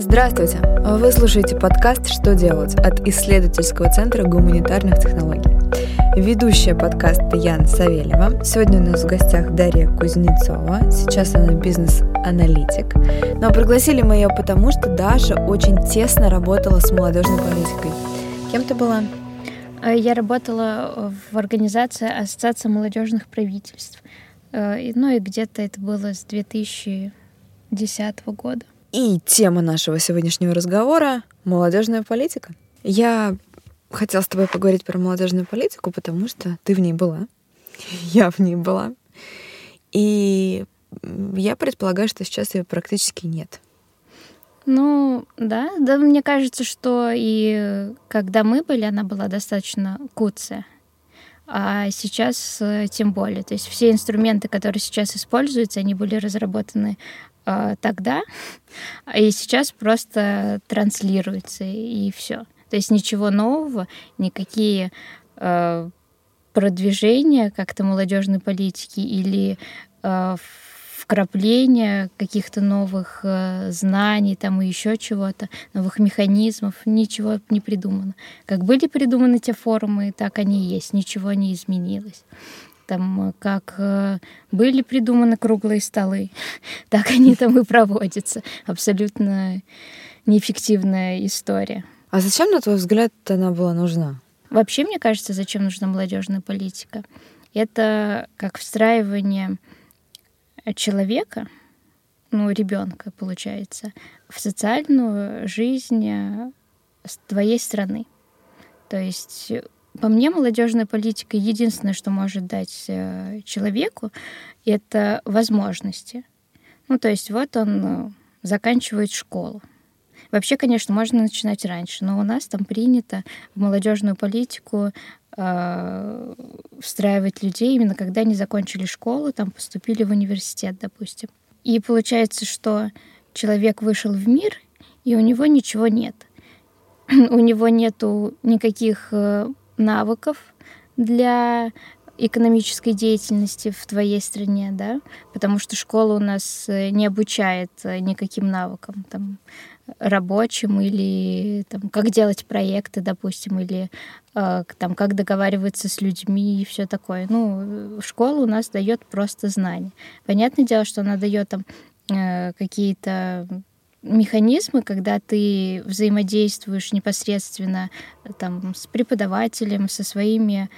Здравствуйте! Вы слушаете подкаст «Что делать» от исследовательского центра гуманитарных технологий. Ведущая подкаста Яна Савельева. Сегодня у нас в гостях Дарья Кузнецова. Сейчас она бизнес-аналитик. Но пригласили мы ее потому, что Даша очень тесно работала с молодежной политикой. Кем ты была? Э, я работала в организации Ассоциации молодежных правительств. Э, ну и где-то это было с 2010 года. И тема нашего сегодняшнего разговора — молодежная политика. Я хотела с тобой поговорить про молодежную политику, потому что ты в ней была, я в ней была. И я предполагаю, что сейчас ее практически нет. Ну, да, да, мне кажется, что и когда мы были, она была достаточно куцая. А сейчас э, тем более. То есть все инструменты, которые сейчас используются, они были разработаны э, тогда, и сейчас просто транслируются, и все. То есть ничего нового, никакие э, продвижения как-то молодежной политики или э, вкрапления каких-то новых э, знаний там и еще чего-то, новых механизмов, ничего не придумано. Как были придуманы те форумы, так они и есть, ничего не изменилось там, как э, были придуманы круглые столы, так они там и проводятся. Абсолютно неэффективная история. А зачем, на твой взгляд, она была нужна? Вообще, мне кажется, зачем нужна молодежная политика? Это как встраивание человека, ну, ребенка, получается, в социальную жизнь э, твоей страны. То есть по мне, молодежная политика единственное, что может дать э, человеку, это возможности. Ну, то есть вот он э, заканчивает школу. Вообще, конечно, можно начинать раньше, но у нас там принято в молодежную политику э, встраивать людей именно когда они закончили школу, там поступили в университет, допустим. И получается, что человек вышел в мир, и у него ничего нет. у него нету никаких э, навыков для экономической деятельности в твоей стране, да, потому что школа у нас э, не обучает э, никаким навыкам, там, рабочим или там, как делать проекты, допустим, или э, там, как договариваться с людьми и все такое. Ну, школа у нас дает просто знания. Понятное дело, что она дает там э, какие-то механизмы, когда ты взаимодействуешь непосредственно там, с преподавателем, со своими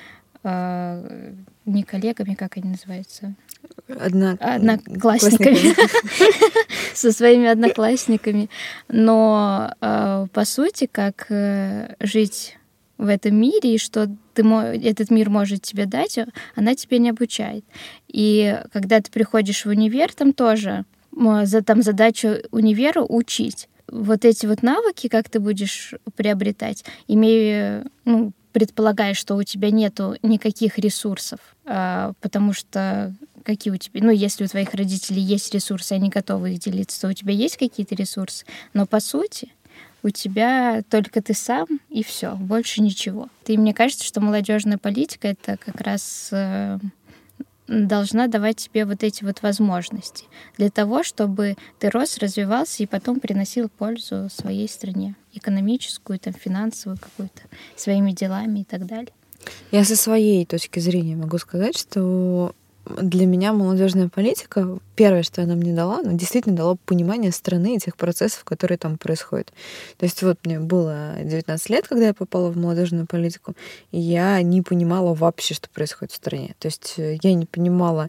э, не коллегами, как они называются? Одна... Одноклассниками. Со своими одноклассниками. Но э, по сути, как э, жить в этом мире и что ты, этот мир может тебе дать, она тебе не обучает. И когда ты приходишь в универ, там тоже за там задачу универа учить. Вот эти вот навыки, как ты будешь приобретать, имея, ну, предполагая, что у тебя нету никаких ресурсов, а, потому что какие у тебя, ну, если у твоих родителей есть ресурсы, они готовы их делиться, то у тебя есть какие-то ресурсы, но по сути у тебя только ты сам и все, больше ничего. И мне кажется, что молодежная политика это как раз э, должна давать тебе вот эти вот возможности для того, чтобы ты рос, развивался и потом приносил пользу своей стране, экономическую, там, финансовую какую-то, своими делами и так далее. Я со своей точки зрения могу сказать, что для меня молодежная политика, первое, что она мне дала, она действительно дала понимание страны и тех процессов, которые там происходят. То есть вот мне было 19 лет, когда я попала в молодежную политику, и я не понимала вообще, что происходит в стране. То есть э, я не понимала,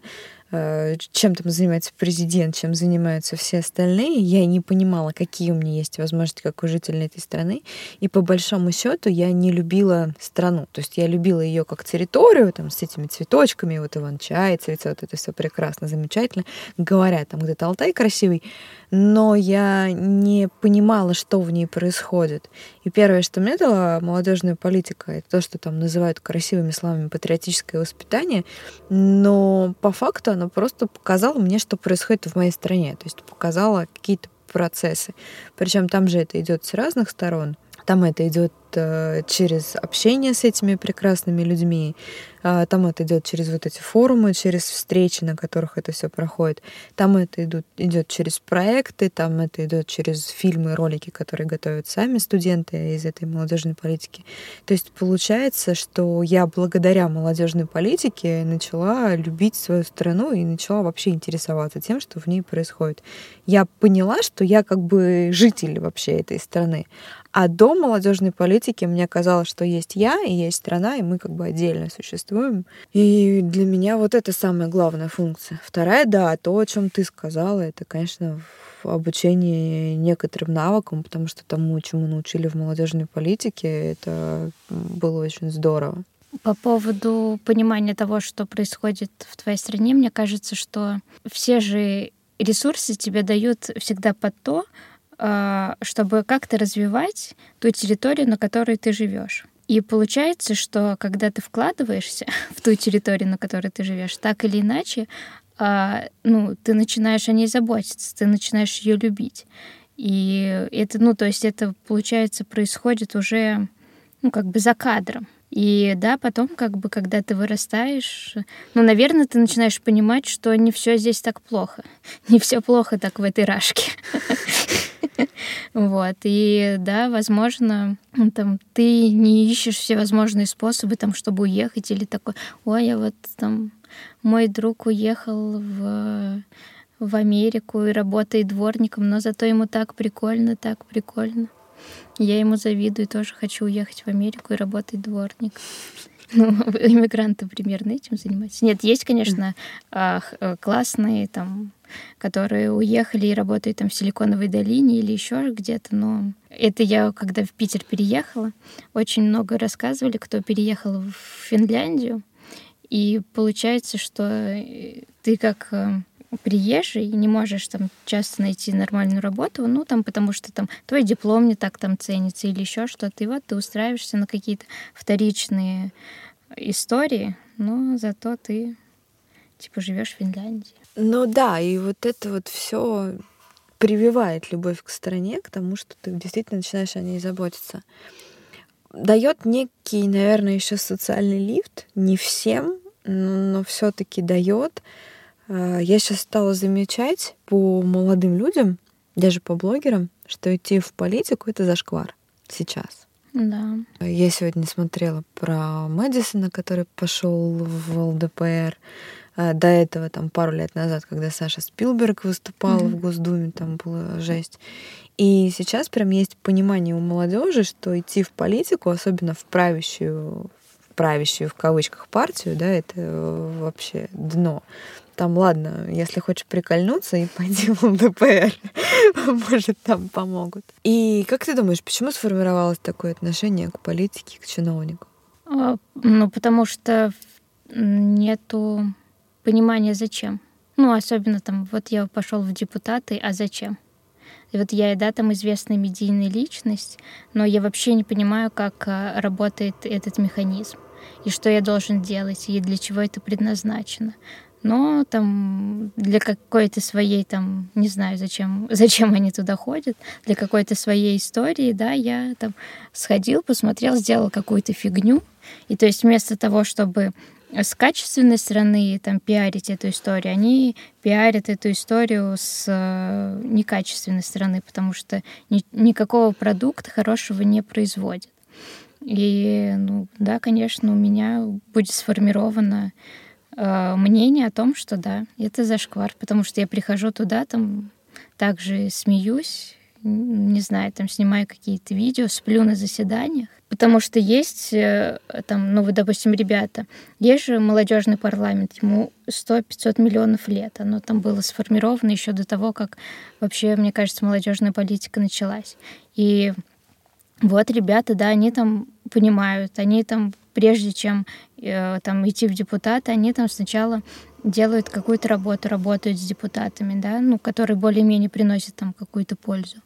чем там занимается президент, чем занимаются все остальные. Я не понимала, какие у меня есть возможности как у жителя этой страны. И по большому счету я не любила страну. То есть я любила ее как территорию, там, с этими цветочками, вот Иван-чай цветет, это все прекрасно, замечательно. Говорят, там где-то Алтай красивый, но я не понимала, что в ней происходит. И первое, что мне дала молодежная политика, это то, что там называют красивыми словами патриотическое воспитание, но по факту она просто показала мне, что происходит в моей стране, то есть показала какие-то процессы. Причем там же это идет с разных сторон. Там это идет э, через общение с этими прекрасными людьми, э, там это идет через вот эти форумы, через встречи, на которых это все проходит. Там это идут, идет через проекты, там это идет через фильмы, ролики, которые готовят сами студенты из этой молодежной политики. То есть получается, что я благодаря молодежной политике начала любить свою страну и начала вообще интересоваться тем, что в ней происходит. Я поняла, что я как бы житель вообще этой страны. А до молодежной политики мне казалось, что есть я и есть страна, и мы как бы отдельно существуем. И для меня вот это самая главная функция. Вторая, да, то, о чем ты сказала, это, конечно, обучение некоторым навыкам, потому что тому, чему научили в молодежной политике, это было очень здорово. По поводу понимания того, что происходит в твоей стране, мне кажется, что все же ресурсы тебе дают всегда под то, чтобы как-то развивать ту территорию, на которой ты живешь. И получается, что когда ты вкладываешься в ту территорию, на которой ты живешь, так или иначе, а, ну, ты начинаешь о ней заботиться, ты начинаешь ее любить. И это, ну, то есть это, получается, происходит уже, ну, как бы за кадром. И да, потом, как бы, когда ты вырастаешь, ну, наверное, ты начинаешь понимать, что не все здесь так плохо. Не все плохо так в этой рашке. Вот. И да, возможно, там ты не ищешь всевозможные способы, там, чтобы уехать, или такой, ой, я вот там мой друг уехал в в Америку и работает дворником, но зато ему так прикольно, так прикольно. Я ему завидую, тоже хочу уехать в Америку и работать дворником. Ну, иммигранты примерно этим занимаются. Нет, есть, конечно, а, э, классные там, которые уехали и работают там в Силиконовой долине или еще где-то, но это я, когда в Питер переехала, очень много рассказывали, кто переехал в Финляндию, и получается, что э, ты как э, приезжий не можешь там часто найти нормальную работу, ну там потому что там твой диплом не так там ценится или еще что-то, и вот ты устраиваешься на какие-то вторичные истории, но зато ты типа живешь в Финляндии. Ну да, и вот это вот все прививает любовь к стране, к тому, что ты действительно начинаешь о ней заботиться. Дает некий, наверное, еще социальный лифт, не всем, но все-таки дает. А, я сейчас стала замечать по молодым людям, даже по блогерам, что идти в политику это зашквар сейчас. Да. Я сегодня смотрела про Мэдисона, который пошел в ЛДПР. А, до этого, там, пару лет назад, когда Саша Спилберг выступал mm-hmm. в Госдуме, там была жесть. И сейчас прям есть понимание у молодежи, что идти в политику, особенно в правящую, в правящую в кавычках партию, да, это вообще дно. Там, ладно, если хочешь прикольнуться, и пойди в ЛДПР. Может, там помогут. И как ты думаешь, почему сформировалось такое отношение к политике, к чиновнику? А, ну, потому что нету понимания, зачем. Ну, особенно там, вот я пошел в депутаты, а зачем? И вот я, да, там известная медийная личность, но я вообще не понимаю, как а, работает этот механизм и что я должен делать, и для чего это предназначено но там для какой-то своей там, не знаю, зачем, зачем они туда ходят, для какой-то своей истории, да, я там сходил, посмотрел, сделал какую-то фигню, и то есть вместо того, чтобы с качественной стороны там пиарить эту историю, они пиарят эту историю с э, некачественной стороны, потому что ни, никакого продукта хорошего не производят. И, ну, да, конечно, у меня будет сформировано э, мнение о том, что да, это зашквар, потому что я прихожу туда, там также смеюсь, не знаю, там снимаю какие-то видео, сплю на заседаниях, потому что есть э, там, ну, вы, допустим, ребята, есть же молодежный парламент, ему 100-500 миллионов лет, оно там было сформировано еще до того, как вообще, мне кажется, молодежная политика началась. И вот ребята, да, они там понимают, они там прежде чем э, там идти в депутаты, они там сначала делают какую-то работу, работают с депутатами, да, ну, которые более-менее приносят там какую-то пользу.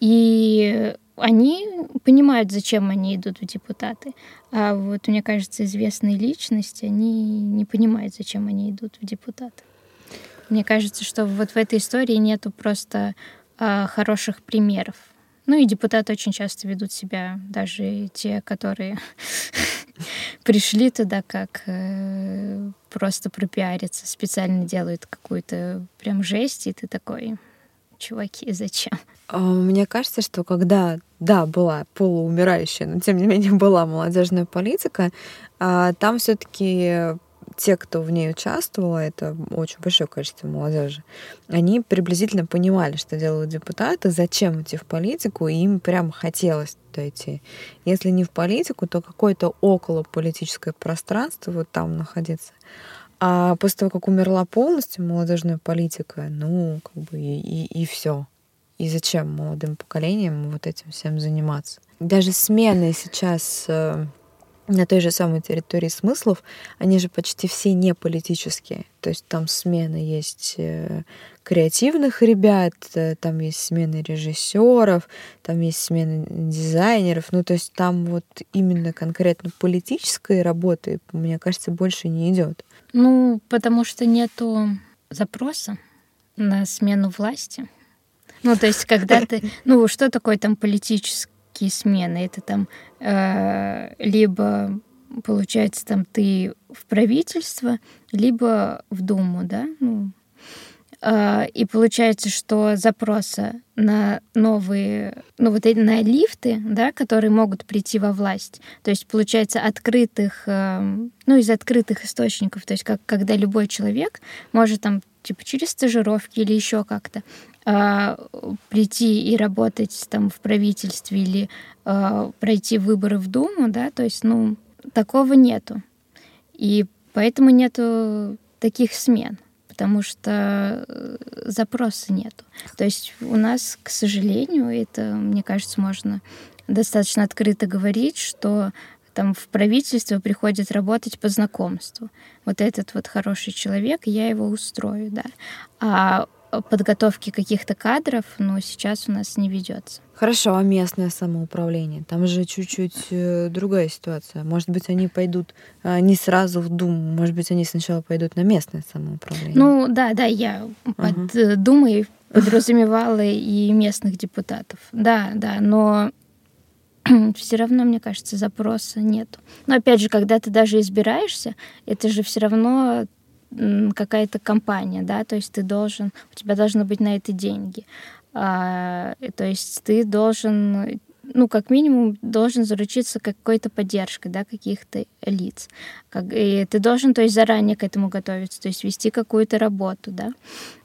И они понимают, зачем они идут в депутаты. А вот, мне кажется, известные личности, они не понимают, зачем они идут в депутаты. Мне кажется, что вот в этой истории нету просто а, хороших примеров Ну и депутаты очень часто ведут себя, даже те, которые пришли туда как э, просто пропиариться, специально делают какую-то прям жесть, и ты такой, чуваки, зачем? А, мне кажется, что когда, да, была полуумирающая, но тем не менее была молодежная политика, а, там все-таки те, кто в ней участвовал, это очень большое количество молодежи, они приблизительно понимали, что делают депутаты, зачем идти в политику, и им прям хотелось идти. Если не в политику, то какое-то около политическое пространство вот там находиться. А после того, как умерла полностью молодежная политика, ну, как бы и, и, и все. И зачем молодым поколениям вот этим всем заниматься? Даже смены сейчас э, на той же самой территории смыслов, они же почти все не политические. То есть там смены есть э, креативных ребят, э, там есть смены режиссеров, там есть смены дизайнеров. Ну, то есть там вот именно конкретно политической работы, мне кажется, больше не идет. Ну, потому что нету запроса на смену власти. Ну, то есть, когда ты... Ну, что такое там политический такие смены. Это там э, либо получается там ты в правительство, либо в Думу, да, ну, э, и получается, что запроса на новые, ну вот эти на лифты, да, которые могут прийти во власть, то есть получается открытых, э, ну из открытых источников, то есть как когда любой человек может там типа через стажировки или еще как-то э, прийти и работать там в правительстве или э, пройти выборы в Думу, да, то есть, ну, такого нету. И поэтому нету таких смен, потому что э, запроса нету. То есть у нас, к сожалению, это, мне кажется, можно достаточно открыто говорить, что там в правительство приходит работать по знакомству. Вот этот вот хороший человек, я его устрою, да. А подготовки каких-то кадров, но сейчас у нас не ведется. Хорошо, а местное самоуправление? Там же чуть-чуть э, другая ситуация. Может быть, они пойдут э, не сразу в Думу, может быть, они сначала пойдут на местное самоуправление. Ну да, да, я uh-huh. под э, Думой подразумевала и местных депутатов. Да, да, но все равно, мне кажется, запроса нету. Но опять же, когда ты даже избираешься, это же все равно какая-то компания, да, то есть ты должен, у тебя должны быть на это деньги. А, то есть ты должен, ну, как минимум, должен заручиться какой-то поддержкой, да, каких-то лиц. Как, и ты должен, то есть, заранее к этому готовиться, то есть вести какую-то работу, да.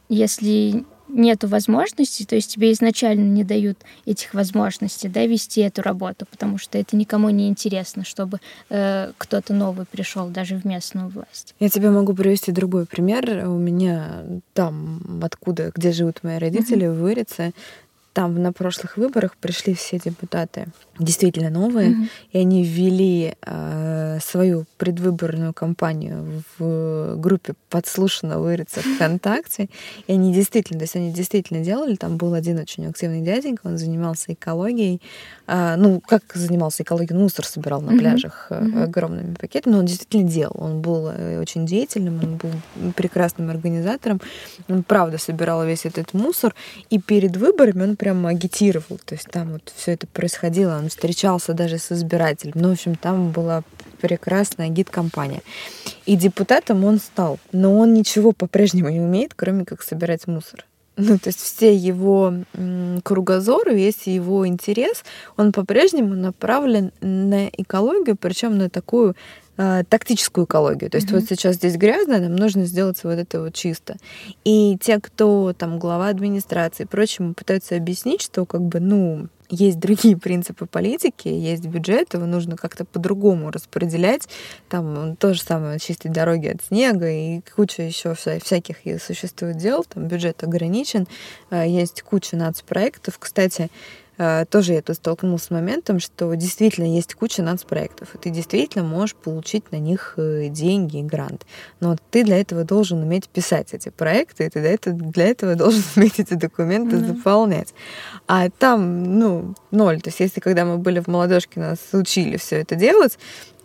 Если нет возможности, то есть тебе изначально не дают этих возможностей, да, вести эту работу, потому что это никому не интересно, чтобы э, кто-то новый пришел даже в местную власть. Я тебе могу привести другой пример. У меня там, откуда, где живут мои родители, mm-hmm. в Вырице, там на прошлых выборах пришли все депутаты действительно новые, mm-hmm. и они ввели э, свою предвыборную кампанию в группе подслушано выриться ВКонтакте, и они действительно, то есть они действительно делали, там был один очень активный дяденька, он занимался экологией, э, ну, как занимался экологией, ну, мусор собирал на пляжах mm-hmm. огромными пакетами, но он действительно делал, он был э, очень деятельным, он был прекрасным организатором, он правда собирал весь этот мусор, и перед выборами он прям агитировал. То есть там вот все это происходило. Он встречался даже с избирателем. Ну, в общем, там была прекрасная гид-компания. И депутатом он стал. Но он ничего по-прежнему не умеет, кроме как собирать мусор. Ну, то есть все его кругозор, весь его интерес, он по-прежнему направлен на экологию, причем на такую э, тактическую экологию. То есть mm-hmm. вот сейчас здесь грязно, нам нужно сделать вот это вот чисто. И те, кто там глава администрации и прочему пытаются объяснить, что как бы, ну, есть другие принципы политики, есть бюджет, его нужно как-то по-другому распределять. Там то же самое чистить дороги от снега и куча еще всяких существует дел. Там бюджет ограничен, э, есть куча нацпроектов. Кстати, тоже я тут столкнулась с моментом, что действительно есть куча нацпроектов, и ты действительно можешь получить на них э, деньги и грант. Но ты для этого должен уметь писать эти проекты, и ты для этого, для этого должен уметь эти документы mm-hmm. заполнять. А там, ну, ноль. То есть если когда мы были в молодежке, нас учили все это делать,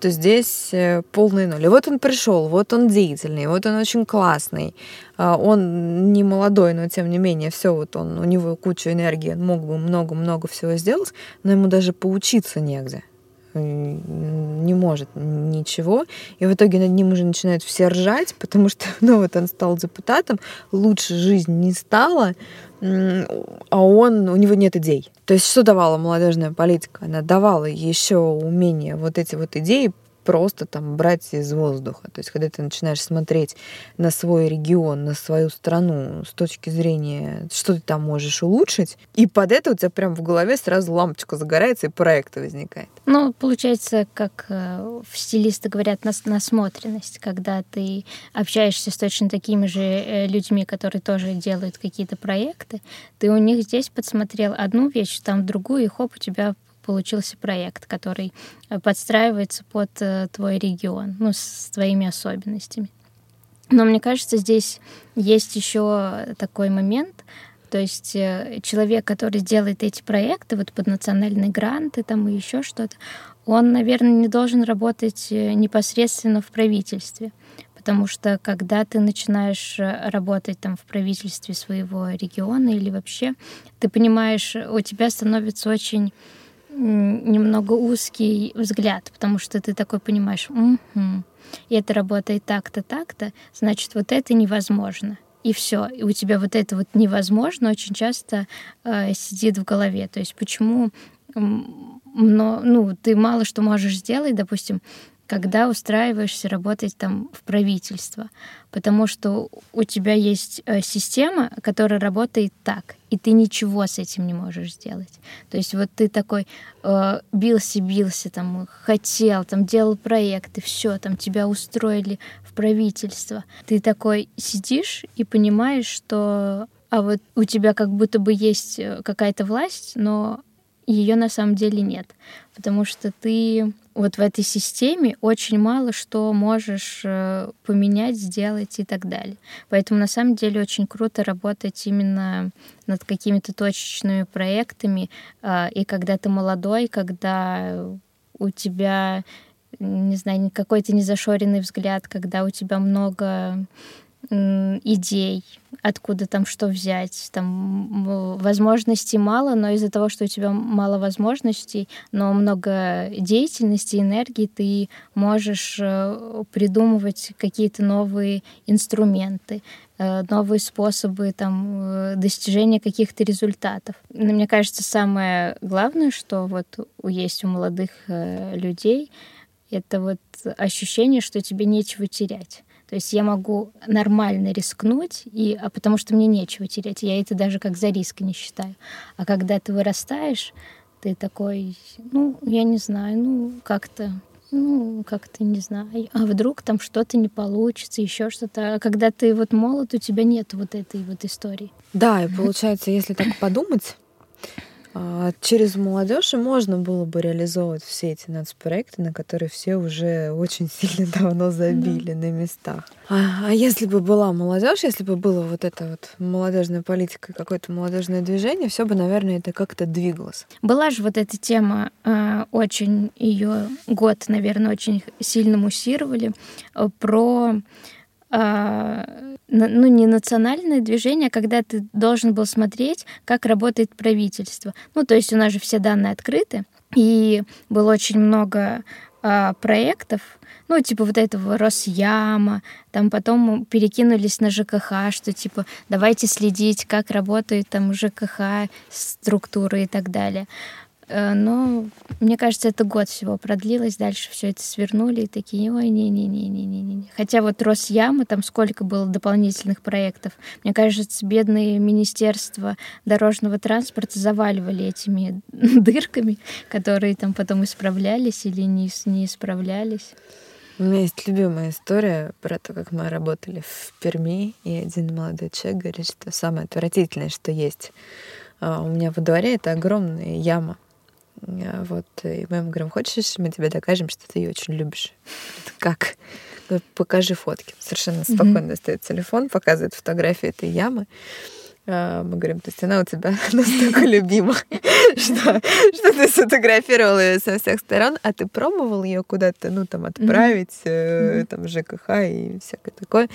что здесь э, полный ноль. И вот он пришел, вот он деятельный, вот он очень классный. А, он не молодой, но тем не менее, все вот он, у него куча энергии, он мог бы много-много всего сделать, но ему даже поучиться негде не может ничего. И в итоге над ним уже начинают все ржать, потому что, ну вот он стал депутатом, лучше жизнь не стала, а он, у него нет идей. То есть что давала молодежная политика? Она давала еще умение вот эти вот идеи просто там брать из воздуха. То есть, когда ты начинаешь смотреть на свой регион, на свою страну с точки зрения, что ты там можешь улучшить, и под это у тебя прям в голове сразу лампочка загорается, и проект возникает. Ну, получается, как э, в стилисты говорят, нас насмотренность, когда ты общаешься с точно такими же э, людьми, которые тоже делают какие-то проекты, ты у них здесь подсмотрел одну вещь, там другую, и хоп, у тебя получился проект, который э, подстраивается под э, твой регион, ну, с твоими особенностями. Но мне кажется, здесь есть еще такой момент, то есть э, человек, который делает эти проекты вот под национальные гранты там и еще что-то, он, наверное, не должен работать непосредственно в правительстве, потому что когда ты начинаешь работать там в правительстве своего региона или вообще, ты понимаешь, у тебя становится очень немного узкий взгляд, потому что ты такой понимаешь, угу, и это работает так-то, так-то, значит, вот это невозможно. И все. И у тебя вот это вот невозможно очень часто э, сидит в голове. То есть почему но, ну, ты мало что можешь сделать, допустим, когда устраиваешься работать там в правительство, потому что у тебя есть э, система, которая работает так, и ты ничего с этим не можешь сделать. То есть вот ты такой э, бился, бился, там хотел, там делал проекты, все, там тебя устроили в правительство. Ты такой сидишь и понимаешь, что а вот у тебя как будто бы есть э, какая-то власть, но ее на самом деле нет, потому что ты вот в этой системе очень мало что можешь э, поменять, сделать и так далее. Поэтому на самом деле очень круто работать именно над какими-то точечными проектами, а, и когда ты молодой, когда у тебя, не знаю, какой-то незашоренный взгляд, когда у тебя много идей, откуда там что взять. Там возможностей мало, но из-за того, что у тебя мало возможностей, но много деятельности, энергии, ты можешь э, придумывать какие-то новые инструменты, э, новые способы там, э, достижения каких-то результатов. Но мне кажется, самое главное, что вот есть у молодых людей, это вот ощущение, что тебе нечего терять. То есть я могу нормально рискнуть, и, а потому что мне нечего терять. Я это даже как за риск не считаю. А когда ты вырастаешь, ты такой, ну, я не знаю, ну, как-то ну, как-то не знаю, а вдруг там что-то не получится, еще что-то. А когда ты вот молод, у тебя нет вот этой вот истории. Да, и получается, если так подумать, через молодежь и можно было бы реализовывать все эти нацпроекты, на которые все уже очень сильно давно забили да. на местах. А, а если бы была молодежь, если бы было вот это вот молодежная политика, какое-то молодежное движение, все бы, наверное, это как-то двигалось. Была же вот эта тема, а, очень ее год, наверное, очень сильно муссировали про ну, не национальное движение, а когда ты должен был смотреть, как работает правительство. Ну, то есть у нас же все данные открыты, и было очень много а, проектов, ну, типа вот этого Росяма, там потом перекинулись на ЖКХ, что типа давайте следить, как работает там ЖКХ, структуры и так далее. Э, но мне кажется, это год всего продлилось, дальше все это свернули и такие, ой, не-не-не-не-не-не. Хотя вот Росяма, там сколько было дополнительных проектов. Мне кажется, бедные министерства дорожного транспорта заваливали этими дырками, которые там потом исправлялись или не, не исправлялись. У меня есть любимая история про то, как мы работали в Перми, и один молодой человек говорит, что самое отвратительное, что есть а, у меня во дворе, это огромная яма вот, и мы ему говорим, хочешь, мы тебе докажем, что ты ее очень любишь. Как? Ну, покажи фотки. Совершенно спокойно mm-hmm. достает телефон, показывает фотографии этой ямы. А, мы говорим, то есть она у тебя настолько любима, что, что ты сфотографировал ее со всех сторон, а ты пробовал ее куда-то, ну, там, отправить, mm-hmm. там, ЖКХ и всякое такое.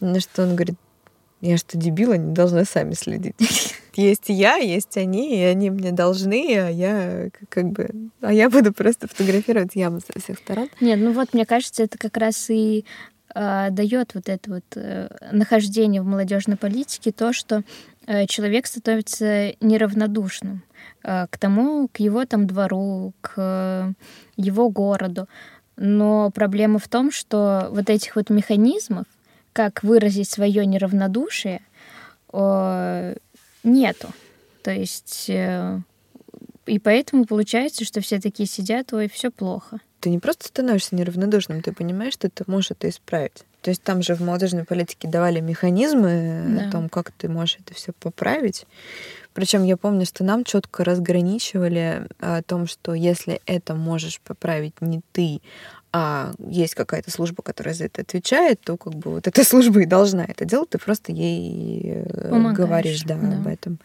На что он говорит, я что, дебил, они должны сами следить. Есть я, есть они, и они мне должны, а я как бы... А я буду просто фотографировать яму со всех сторон. Нет, ну вот, мне кажется, это как раз и э, дает вот это вот э, нахождение в молодежной политике, то, что э, человек становится неравнодушным э, к тому, к его там двору, к его городу. Но проблема в том, что вот этих вот механизмов, как выразить свое неравнодушие, нету. То есть э, и поэтому получается, что все такие сидят, ой, все плохо. Ты не просто становишься неравнодушным, ты понимаешь, что ты можешь это исправить. То есть там же в молодежной политике давали механизмы да. о том, как ты можешь это все поправить. Причем я помню, что нам четко разграничивали о том, что если это можешь поправить не ты, а есть какая-то служба, которая за это отвечает, то как бы вот эта служба и должна это делать, ты просто ей э, Помогаешь, говоришь да, да. об этом,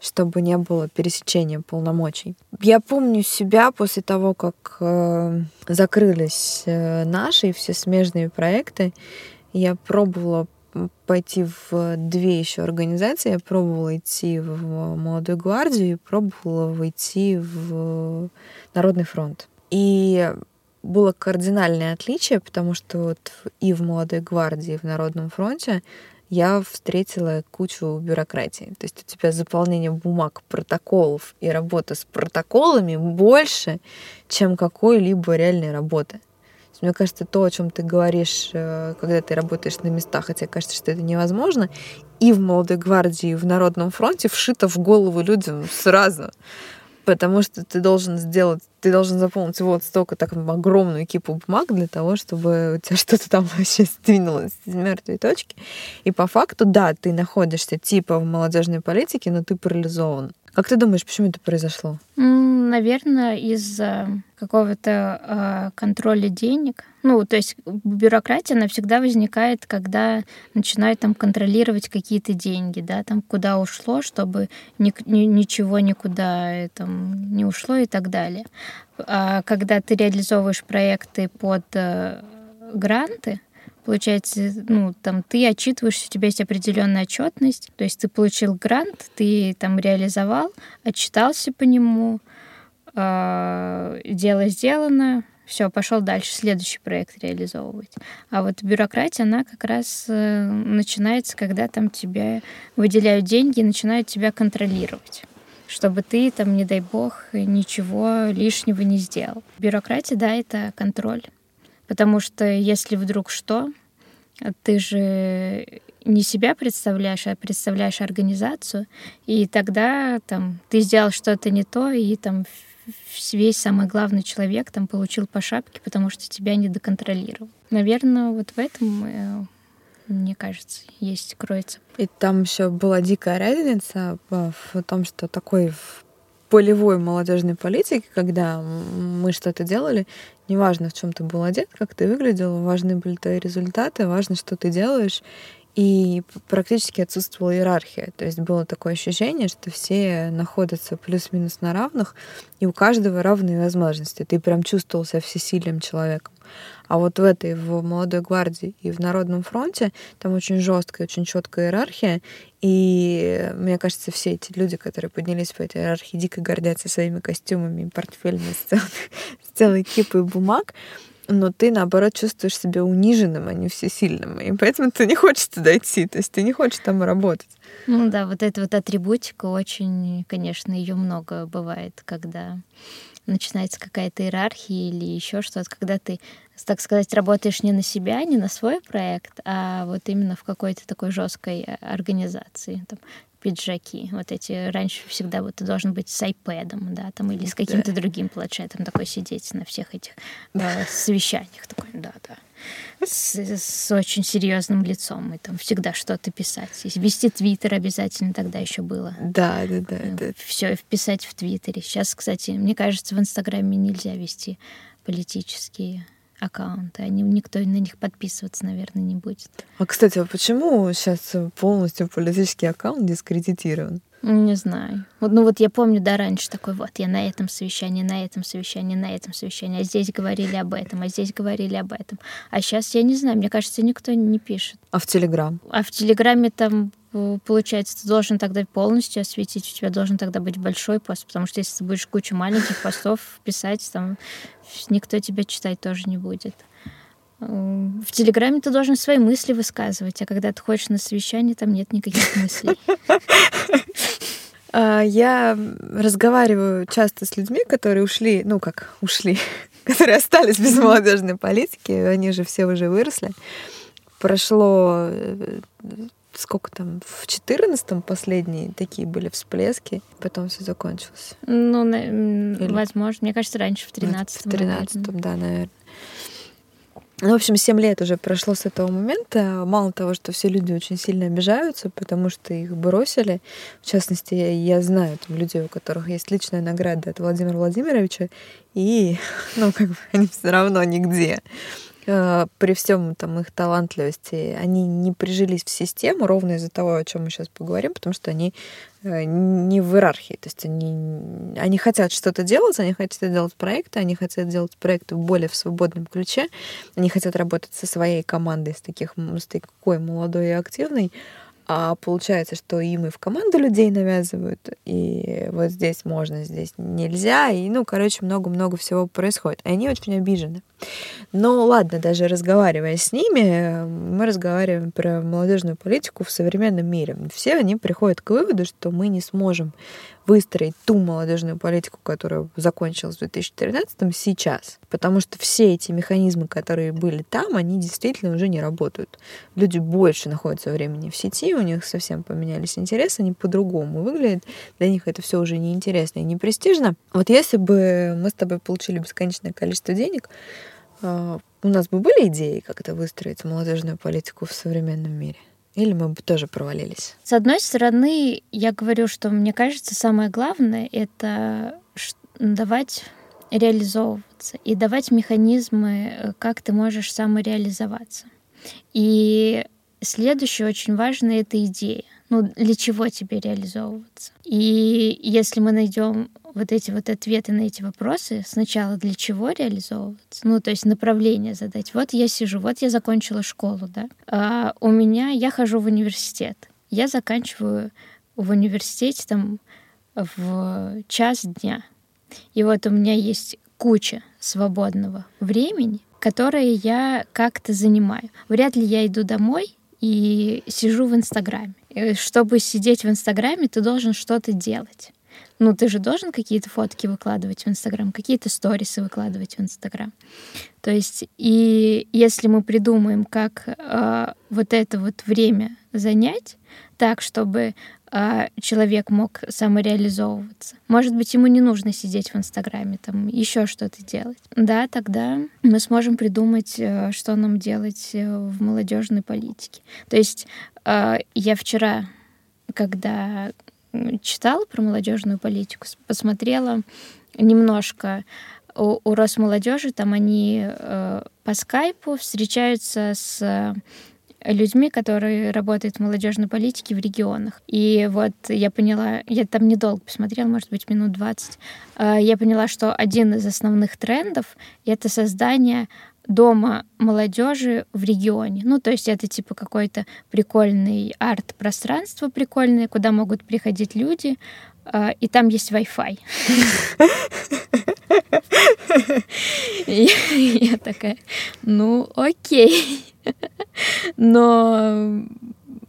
чтобы не было пересечения полномочий. Я помню себя после того, как э, закрылись э, наши все смежные проекты, я пробовала пойти в две еще организации. Я пробовала идти в Молодую гвардию и пробовала войти в Народный фронт. И было кардинальное отличие, потому что вот и в Молодой гвардии, и в Народном фронте я встретила кучу бюрократии. То есть у тебя заполнение бумаг, протоколов и работа с протоколами больше, чем какой-либо реальной работы. Мне кажется, то, о чем ты говоришь, э, когда ты работаешь на местах, хотя кажется, что это невозможно, и в Молодой гвардии, и в Народном фронте вшито в голову людям сразу потому что ты должен сделать, ты должен заполнить вот столько так огромную кипу бумаг для того, чтобы у тебя что-то там вообще сдвинулось с мертвой точки. И по факту, да, ты находишься типа в молодежной политике, но ты парализован. Как ты думаешь, почему это произошло? Наверное, из-за какого-то э, контроля денег. Ну, то есть бюрократия, она всегда возникает, когда начинают там контролировать какие-то деньги, да, там куда ушло, чтобы ни, ни, ничего никуда э, там не ушло и так далее. А когда ты реализовываешь проекты под э, гранты, получается, ну, там ты отчитываешься, у тебя есть определенная отчетность, то есть ты получил грант, ты там реализовал, отчитался по нему, э, дело сделано, все, пошел дальше, следующий проект реализовывать. А вот бюрократия, она как раз э, начинается, когда там тебе выделяют деньги и начинают тебя контролировать чтобы ты там, не дай бог, ничего лишнего не сделал. Бюрократия, да, это контроль. Потому что если вдруг что, ты же не себя представляешь, а представляешь организацию, и тогда там ты сделал что-то не то, и там весь самый главный человек там получил по шапке, потому что тебя не доконтролировал. Наверное, вот в этом, э, мне кажется, есть кроется. И там еще была дикая разница в том, что такой полевой молодежной политики, когда мы что-то делали, неважно, в чем ты был одет, как ты выглядел, важны были твои результаты, важно, что ты делаешь, и практически отсутствовала иерархия. То есть было такое ощущение, что все находятся плюс-минус на равных, и у каждого равные возможности. Ты прям чувствовал себя всесильным человеком. А вот в этой, в молодой гвардии и в Народном фронте, там очень жесткая, очень четкая иерархия. И мне кажется, все эти люди, которые поднялись по этой иерархии, дико гордятся своими костюмами, портфелями с целой, с целой кипой бумаг но ты, наоборот, чувствуешь себя униженным, а не всесильным. И поэтому ты не хочешь туда идти, то есть ты не хочешь там работать. Ну да, вот эта вот атрибутика очень, конечно, ее много бывает, когда начинается какая-то иерархия или еще что-то, когда ты, так сказать, работаешь не на себя, не на свой проект, а вот именно в какой-то такой жесткой э, организации. Там, пиджаки. Вот эти раньше всегда вот ты должен быть с айпэдом, да, там или с каким-то да. другим планшетом такой сидеть на всех этих э, совещаниях такой, да, да. С, с очень серьезным лицом и там всегда что-то писать. Вести твиттер обязательно тогда еще было. Да, да, да. да. Все вписать в твиттере. Сейчас, кстати, мне кажется, в Инстаграме нельзя вести политические аккаунты. Они, никто на них подписываться, наверное, не будет. А, кстати, а почему сейчас полностью политический аккаунт дискредитирован? Не знаю. Вот, ну вот я помню, да, раньше такой, вот, я на этом совещании, на этом совещании, на этом совещании, а здесь говорили об этом, а здесь говорили об этом. А сейчас я не знаю, мне кажется, никто не пишет. А в Телеграм? А в Телеграме там э, получается, ты должен тогда полностью осветить, у тебя должен тогда быть большой пост, потому что если ты будешь кучу маленьких постов писать, там никто тебя читать тоже не будет. Э, в Телеграме ты должен свои мысли высказывать, а когда ты ходишь на совещание, там нет никаких мыслей. А, я разговариваю часто с людьми, которые ушли, ну как ушли, которые остались без молодежной политики, они же все уже выросли. Прошло э, сколько там, в 14-м последние такие были всплески, потом все закончилось. Ну, Или... возможно, мне кажется, раньше в 13-м. В 13-м, да, наверное. Ну, в общем, 7 лет уже прошло с этого момента. Мало того, что все люди очень сильно обижаются, потому что их бросили. В частности, я знаю там, людей, у которых есть личная награда от Владимира Владимировича, и, ну, как бы они все равно нигде. Э, при всем там их талантливости, они не прижились в систему ровно из-за того, о чем мы сейчас поговорим, потому что они э, не в иерархии. То есть они, они хотят что-то делать, они хотят делать проекты, они хотят делать проекты более в свободном ключе, они хотят работать со своей командой, с, таких, с такой молодой и активной, а получается, что им и в команду людей навязывают, и вот здесь можно, здесь нельзя, и, ну, короче, много-много всего происходит. И они очень обижены. Но ладно, даже разговаривая с ними, мы разговариваем про молодежную политику в современном мире. Все они приходят к выводу, что мы не сможем выстроить ту молодежную политику, которая закончилась в 2013 сейчас. Потому что все эти механизмы, которые были там, они действительно уже не работают. Люди больше находятся времени в сети, у них совсем поменялись интересы, они по-другому выглядят. Для них это все уже неинтересно и не престижно. Вот если бы мы с тобой получили бесконечное количество денег, а, у нас бы были идеи, как это выстроить молодежную политику в современном мире? Или мы бы тоже провалились? С одной стороны, я говорю, что мне кажется, самое главное — это давать реализовываться и давать механизмы, э, как ты можешь самореализоваться. И следующее очень важно — это идея ну, для чего тебе реализовываться. И если мы найдем вот эти вот ответы на эти вопросы, сначала для чего реализовываться, ну, то есть направление задать. Вот я сижу, вот я закончила школу, да, а у меня, я хожу в университет, я заканчиваю в университете там в час дня. И вот у меня есть куча свободного времени, которое я как-то занимаю. Вряд ли я иду домой и сижу в Инстаграме. Э, чтобы сидеть в Инстаграме, ты должен что-то делать. Ну, ты же должен какие-то фотки выкладывать в Инстаграм, какие-то сторисы выкладывать в Инстаграм. То есть, и если мы придумаем, как э, вот это вот время занять так, чтобы человек мог самореализовываться, может быть, ему не нужно сидеть в Инстаграме, там еще что-то делать, да, тогда мы сможем придумать, э, что нам делать э, в молодежной политике. То есть э, я вчера, когда читала про молодежную политику, посмотрела немножко у, у Росмолодежи, там они по скайпу встречаются с людьми, которые работают в молодежной политике в регионах. И вот я поняла, я там недолго посмотрела, может быть, минут 20, э, я поняла, что один из основных трендов — это создание дома молодежи в регионе. Ну, то есть это типа какой-то прикольный арт-пространство прикольное, куда могут приходить люди, э, и там есть Wi-Fi. Я такая, ну, окей. Но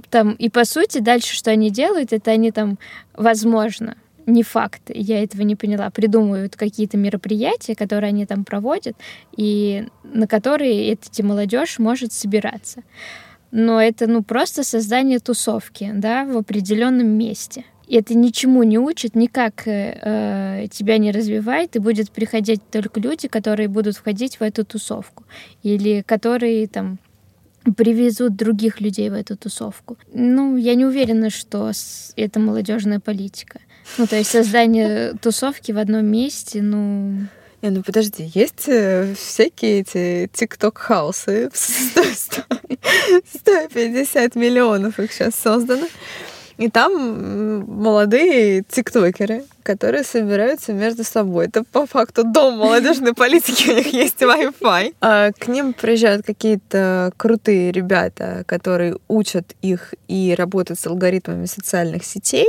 там, и по сути, дальше, что они делают, это они там, возможно, не факт, я этого не поняла, придумывают какие-то мероприятия, которые они там проводят, и на которые эта молодежь может собираться. Но это ну просто создание тусовки, да, в определенном месте. И это ничему не учит, никак э, тебя не развивает, и будет приходить только люди, которые будут входить в эту тусовку. Или которые там привезут других людей в эту тусовку. Ну, я не уверена, что это молодежная политика. Ну, то есть создание тусовки в одном месте, ну... Не, ну подожди, есть э, всякие эти тикток-хаусы, 150 миллионов их сейчас создано. И там молодые тиктокеры, которые собираются между собой. Это по факту дом молодежной политики, у них есть Wi-Fi. А к ним приезжают какие-то крутые ребята, которые учат их и работают с алгоритмами социальных сетей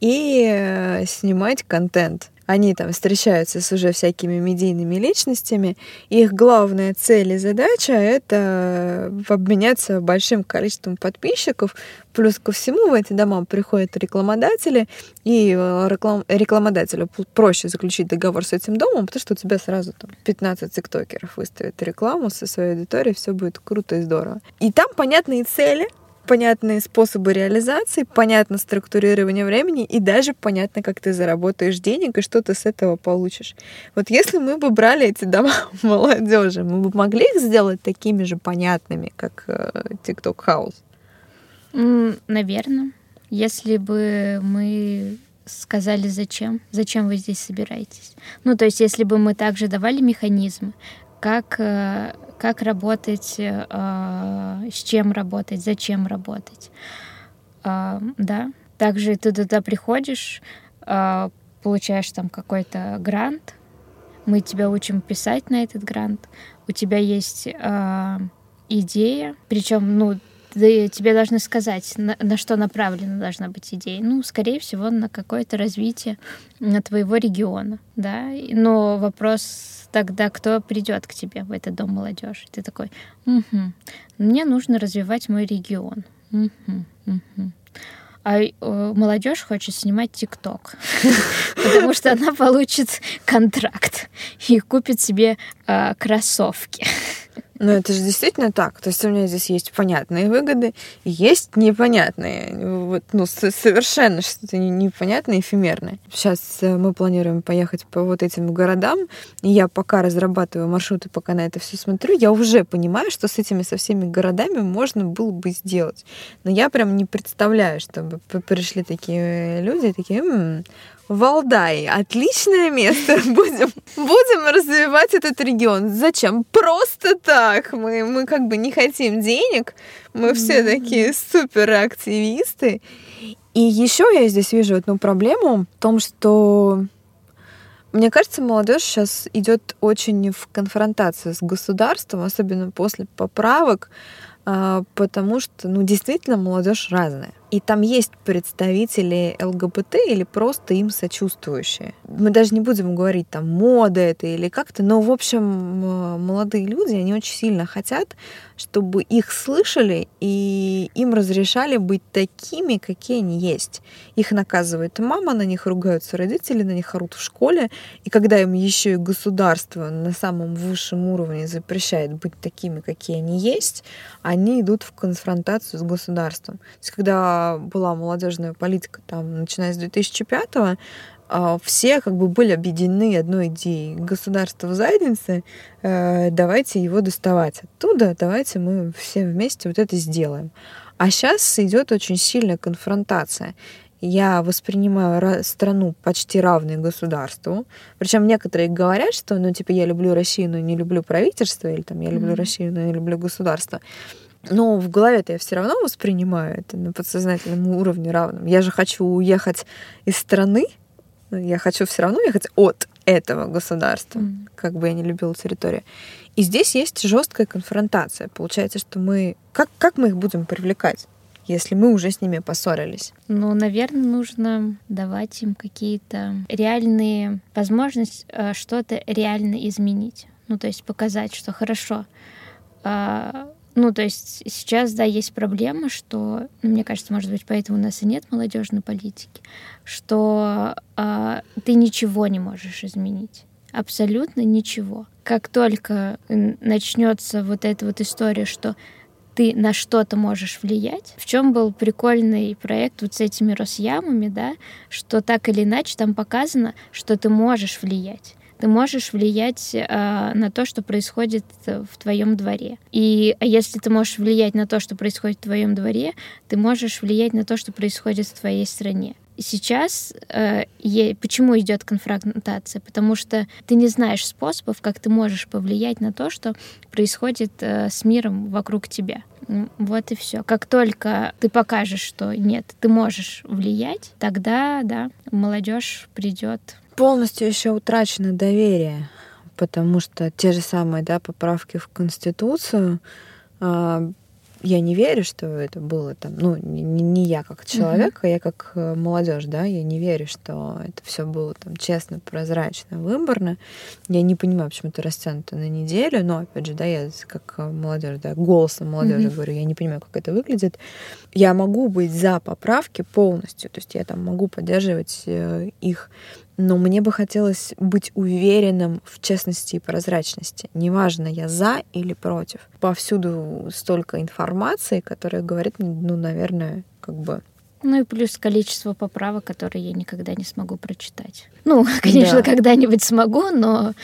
и э, снимать контент они там встречаются с уже всякими медийными личностями. Их главная цель и задача — это обменяться большим количеством подписчиков. Плюс ко всему в эти дома приходят рекламодатели, и э, реклам... рекламодателю проще заключить договор с этим домом, потому что у тебя сразу там 15 тиктокеров выставят рекламу со своей аудиторией, все будет круто и здорово. И там понятные цели — понятные способы реализации, понятно структурирование времени и даже понятно, как ты заработаешь денег и что ты с этого получишь. Вот если мы бы брали эти дома молодежи, мы бы могли их сделать такими же понятными, как э, TikTok House? Наверное. Если бы мы сказали, зачем, зачем вы здесь собираетесь. Ну, то есть, если бы мы также давали механизмы, как, э, как работать, э, с чем работать, зачем работать. Э, да. Также ты туда приходишь, получаешь там какой-то грант, мы тебя учим писать на этот грант, у тебя есть идея, причем, ну, ты, тебе должны сказать, на, на что направлена должна быть идея. Ну, скорее всего, на какое-то развитие твоего региона, да. Но вопрос тогда, кто придет к тебе в этот дом молодежи? Ты такой, угу, мне нужно развивать мой регион. Угу, угу. А э, молодежь хочет снимать ТикТок, потому что она получит контракт и купит себе э, кроссовки. Ну, это же действительно так. То есть у меня здесь есть понятные выгоды, есть непонятные. Вот, ну, совершенно что-то непонятное, эфемерное. Сейчас э, мы планируем поехать по вот этим городам, и я пока разрабатываю маршруты, пока на это все смотрю, я уже понимаю, что с этими со всеми городами можно было бы сделать. Но я прям не представляю, чтобы пришли такие люди, такие, м-м, Валдай. Отличное место. Будем, будем развивать этот регион. Зачем? Просто так. Мы, мы как бы не хотим денег. Мы все такие суперактивисты. И еще я здесь вижу одну проблему в том, что мне кажется, молодежь сейчас идет очень в конфронтацию с государством, особенно после поправок, а, потому что, ну, действительно, молодежь разная. И там есть представители ЛГБТ или просто им сочувствующие. Мы даже не будем говорить, там, мода это или как-то, но, в общем, молодые люди, они очень сильно хотят, чтобы их слышали и им разрешали быть такими, какие они есть. Их наказывает мама, на них ругаются родители, на них орут в школе. И когда им еще и государство на самом высшем уровне запрещает быть такими, какие они есть, они идут в конфронтацию с государством. То есть, когда была молодежная политика, там, начиная с 2005 а, все как бы были объединены одной идеей. Государство в заднице, э, давайте его доставать оттуда, давайте мы все вместе вот это сделаем. А сейчас идет очень сильная конфронтация. Я воспринимаю страну почти равной государству. Причем некоторые говорят, что, ну, типа, я люблю Россию, но не люблю правительство, или там, я люблю mm-hmm. Россию, но не люблю государство. Но в голове-то я все равно воспринимаю это на подсознательном уровне равным. Я же хочу уехать из страны, я хочу все равно ехать от этого государства, mm. как бы я не любила территорию. И здесь есть жесткая конфронтация. Получается, что мы... Как, как мы их будем привлекать? если мы уже с ними поссорились? Ну, наверное, нужно давать им какие-то реальные возможности э, что-то реально изменить. Ну, то есть показать, что хорошо, а, ну, то есть сейчас, да, есть проблема, что, ну, мне кажется, может быть, поэтому у нас и нет молодежной политики, что э, ты ничего не можешь изменить. Абсолютно ничего. Как только начнется вот эта вот история, что ты на что-то можешь влиять. В чем был прикольный проект вот с этими Росъямами, да, что так или иначе там показано, что ты можешь влиять ты можешь влиять э, на то, что происходит в твоем дворе. И а если ты можешь влиять на то, что происходит в твоем дворе, ты можешь влиять на то, что происходит в твоей стране. сейчас э, е, почему идет конфронтация? Потому что ты не знаешь способов, как ты можешь повлиять на то, что происходит э, с миром вокруг тебя. Вот и все. Как только ты покажешь, что нет, ты можешь влиять, тогда, да, молодежь придет. Полностью еще утрачено доверие, потому что те же самые, да, поправки в Конституцию а, я не верю, что это было там, ну, не, не я как человек, uh-huh. а я как э, молодежь, да, я не верю, что это все было там честно, прозрачно, выборно. Я не понимаю, почему это растянуто на неделю, но опять же, да, я как э, молодежь, да, голосом молодежи uh-huh. говорю, я не понимаю, как это выглядит. Я могу быть за поправки полностью, то есть я там могу поддерживать э, их но мне бы хотелось быть уверенным в честности и прозрачности. Неважно, я за или против. Повсюду столько информации, которая говорит ну, наверное, как бы ну и плюс количество поправок, которые я никогда не смогу прочитать. Ну, конечно, да. когда-нибудь смогу, но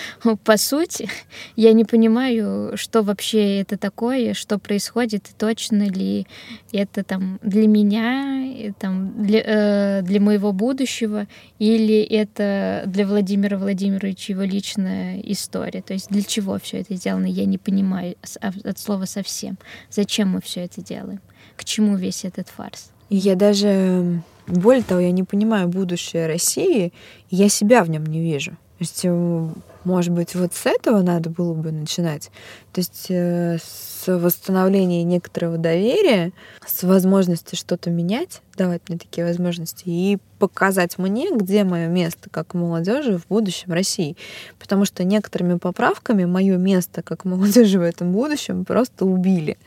по сути я не понимаю, что вообще это такое, что происходит, и точно ли это там для меня, и, там, для, э, для моего будущего, или это для Владимира Владимировича его личная история. То есть для чего все это сделано, я не понимаю от слова совсем. Зачем мы все это делаем? К чему весь этот фарс? Я даже, более того, я не понимаю будущее России, и я себя в нем не вижу. То есть, э, может быть, вот с этого надо было бы начинать. То есть э, с восстановления некоторого доверия, с возможности что-то менять, давать мне такие возможности и показать мне, где мое место как молодежи в будущем России. Потому что некоторыми поправками мое место как молодежи в этом будущем просто убили.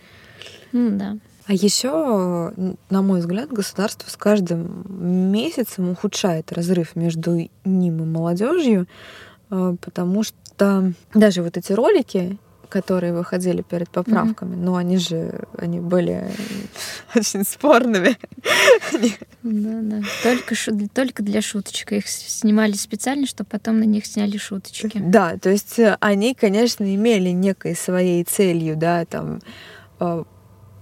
Mm, да. А еще, на мой взгляд, государство с каждым месяцем ухудшает разрыв между ним и молодежью, э, потому что даже вот эти ролики, которые выходили перед поправками, mm-hmm. ну они же они были очень спорными. Да, да. Только, шу... только для шуточек. Их снимали специально, чтобы потом на них сняли шуточки. Да, то есть э, они, конечно, имели некой своей целью, да, там э,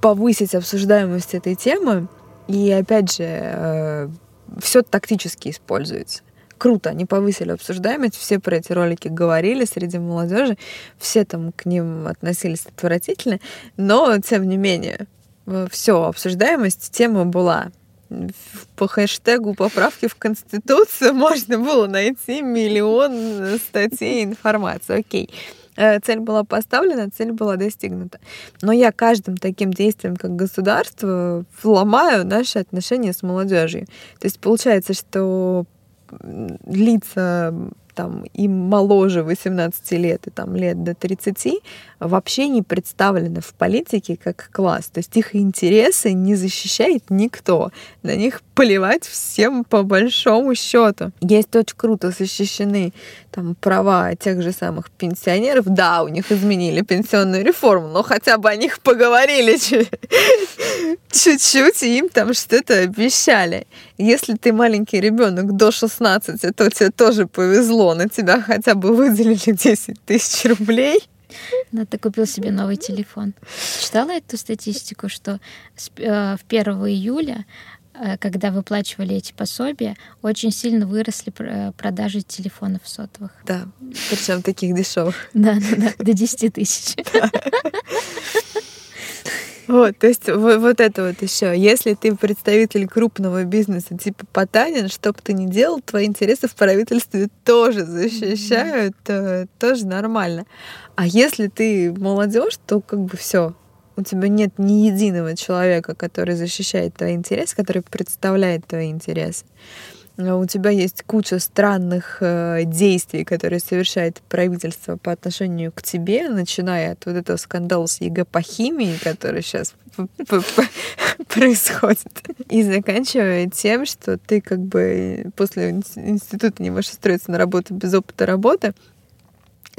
повысить обсуждаемость этой темы. И опять же, э, все тактически используется. Круто, они повысили обсуждаемость, все про эти ролики говорили среди молодежи, все там к ним относились отвратительно, но тем не менее, э, все, обсуждаемость тема была. По хэштегу поправки в Конституцию можно было найти миллион статей информации. Окей. Э, цель была поставлена, цель была достигнута. Но я каждым таким действием, как государство, ломаю наши отношения с молодежью. То есть получается, что лица там им моложе 18 лет и там лет до 30 вообще не представлены в политике как класс. То есть их интересы не защищает никто. На них поливать всем по большому счету. Есть очень круто защищены там права тех же самых пенсионеров. Да, у них изменили пенсионную реформу, но хотя бы о них поговорили чуть-чуть, и им там что-то обещали. Если ты маленький ребенок до 16, то тебе тоже повезло, на тебя хотя бы выделили 10 тысяч рублей. Но ты купил себе новый телефон. Читала эту статистику, что э, в 1 июля э, когда выплачивали эти пособия, очень сильно выросли продажи телефонов сотовых. Да, причем таких дешевых. Да, да, да, до 10 тысяч. Вот, то есть вот, вот это вот еще. Если ты представитель крупного бизнеса типа Потанин, что бы ты ни делал, твои интересы в правительстве тоже защищают, mm-hmm. тоже нормально. А если ты молодежь, то как бы все, у тебя нет ни единого человека, который защищает твои интересы, который представляет твои интересы. А у тебя есть куча странных э, действий, которые совершает правительство по отношению к тебе, начиная от вот этого скандала с ЕГЭ по химии, который сейчас происходит, и заканчивая тем, что ты как бы после института не можешь устроиться на работу без опыта работы,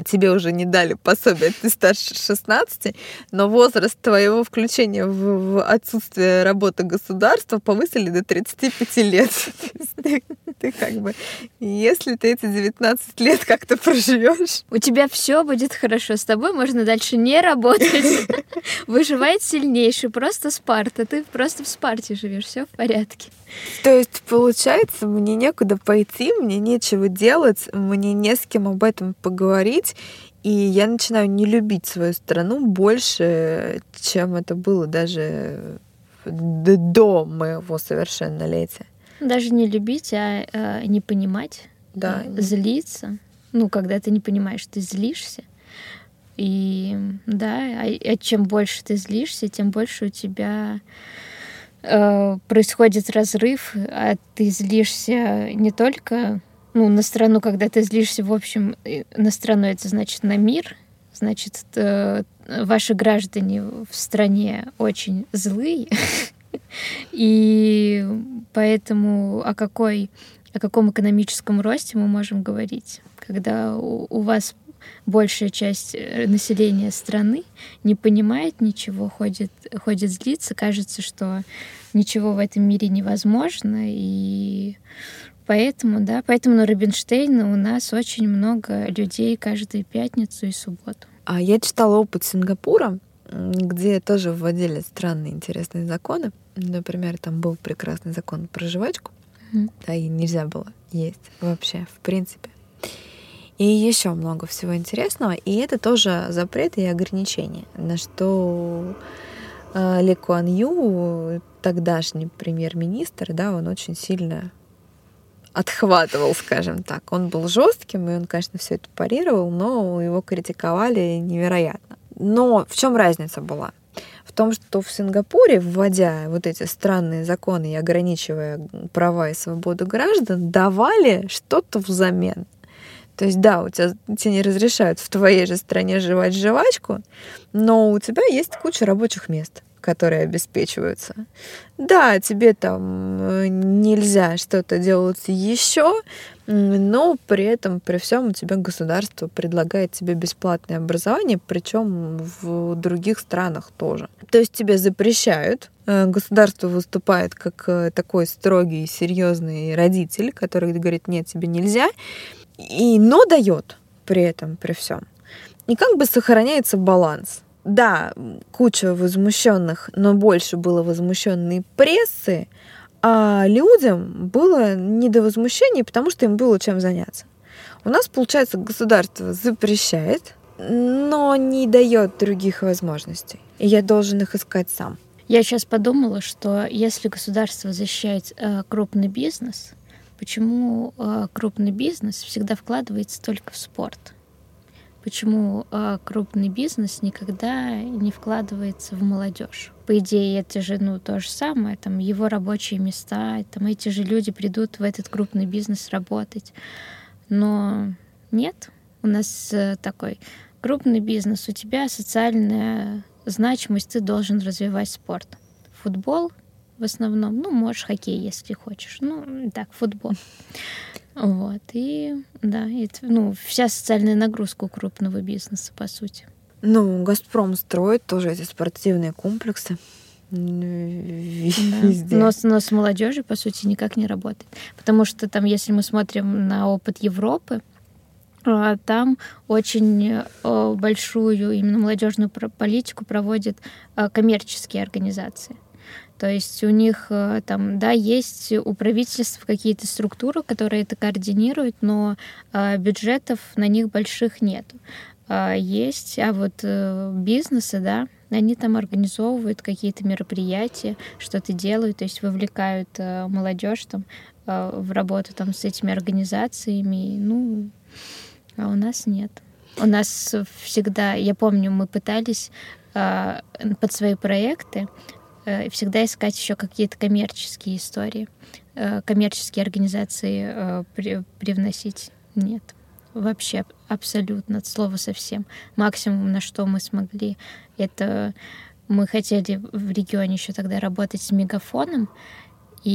тебе уже не дали пособие, ты старше 16, но возраст твоего включения в, в отсутствие работы государства повысили до 35 лет. Ты, ты как бы, если ты эти 19 лет как-то проживешь, у тебя все будет хорошо, с тобой можно дальше не работать. Выживает сильнейший, просто Спарта, ты просто в Спарте живешь, все в порядке. То есть, получается, мне некуда пойти, мне нечего делать, мне не с кем об этом поговорить, и я начинаю не любить свою страну больше, чем это было даже до моего совершеннолетия. Даже не любить, а, а не понимать, да. Э, злиться. Ну, когда ты не понимаешь, ты злишься. И да, а, а чем больше ты злишься, тем больше у тебя э, происходит разрыв, а ты злишься не только ну, на страну, когда ты злишься, в общем, на страну это значит на мир, значит, э, ваши граждане в стране очень злые, и поэтому о какой о каком экономическом росте мы можем говорить, когда у, у вас большая часть э, населения страны не понимает ничего, ходит, ходит злиться, кажется, что ничего в этом мире невозможно, и поэтому, да, поэтому на Рубинштейна у нас очень много людей каждую пятницу и субботу. А я читала опыт Сингапура, где тоже вводили странные интересные законы. Например, там был прекрасный закон про жвачку, mm. да, и нельзя было есть вообще, в принципе. И еще много всего интересного. И это тоже запреты и ограничения, на что э, Ли Куан Ю, тогдашний премьер-министр, да, он очень сильно отхватывал, скажем так. Он был жестким, и он, конечно, все это парировал, но его критиковали невероятно. Но в чем разница была? В том, что в Сингапуре, вводя вот эти странные законы и ограничивая права и свободу граждан, давали что-то взамен. То есть, да, у тебя тебе не разрешают в твоей же стране жевать жвачку, но у тебя есть куча рабочих мест, которые обеспечиваются. Да, тебе там э, нельзя что-то делать еще, но при этом, при всем у тебя государство предлагает тебе бесплатное образование, причем в других странах тоже. То есть тебе запрещают, э, государство выступает как э, такой строгий, серьезный родитель, который говорит, нет, тебе нельзя, и, но дает при этом, при всем. И как бы сохраняется баланс. Да, куча возмущенных, но больше было возмущенной прессы, а людям было не до возмущения, потому что им было чем заняться. У нас, получается, государство запрещает, но не дает других возможностей. И я должен их искать сам. Я сейчас подумала, что если государство защищает э, крупный бизнес, почему э, крупный бизнес всегда вкладывается только в спорт? Почему э, крупный бизнес никогда не вкладывается в молодежь? По идее, это же ну, то же самое, там его рабочие места, там эти же люди придут в этот крупный бизнес работать. Но нет, у нас э, такой крупный бизнес, у тебя социальная значимость, ты должен развивать спорт. Футбол в основном. Ну, можешь хоккей, если хочешь. Ну, так, футбол. Вот. И да, это, ну, вся социальная нагрузка у крупного бизнеса, по сути. Ну, Газпром строит тоже эти спортивные комплексы. Везде. Да. Но, но с молодежью, по сути, никак не работает. Потому что там, если мы смотрим на опыт Европы, а, там очень большую именно молодежную политику проводят а, коммерческие организации. То есть у них э, там, да, есть у правительств какие-то структуры, которые это координируют, но э, бюджетов на них больших нет. Э, есть, а вот э, бизнесы, да, они там организовывают какие-то мероприятия, что-то делают, то есть вовлекают молодежь там в работу там с этими организациями, ну, а у нас нет. У нас всегда, я помню, мы пытались под свои проекты Э, всегда искать еще какие-то коммерческие истории, э, коммерческие организации э, привносить. Нет. Вообще абсолютно от слова совсем. Максимум, на что мы смогли, это мы хотели в регионе еще тогда работать с мегафоном, и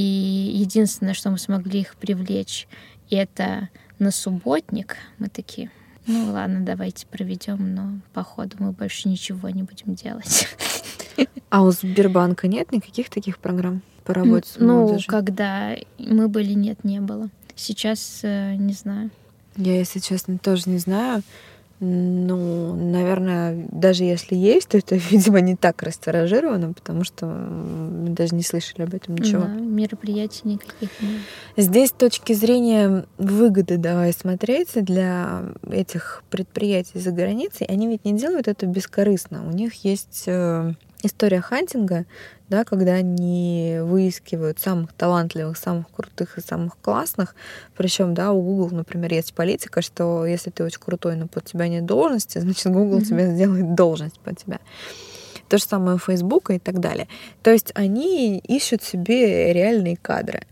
единственное, что мы смогли их привлечь, это на субботник. Мы такие, ну ладно, давайте проведем, но походу мы больше ничего не будем делать. А у Сбербанка нет никаких таких программ по работе с? Ну, когда мы были, нет, не было. Сейчас э, не знаю. Я, если честно, тоже не знаю. Ну, наверное, даже если есть, то это, видимо, не так растиражировано, потому что мы даже не слышали об этом ничего. Да, мероприятий никаких нет. Здесь с точки зрения выгоды давай смотреть для этих предприятий за границей, они ведь не делают это бескорыстно. У них есть э, история хантинга, да, когда они выискивают самых талантливых, самых крутых и самых классных. Причем, да, у Google, например, есть политика, что если ты очень крутой, но под тебя нет должности, значит, Google mm-hmm. тебе сделает должность под тебя. То же самое у Facebook и так далее. То есть они ищут себе реальные кадры.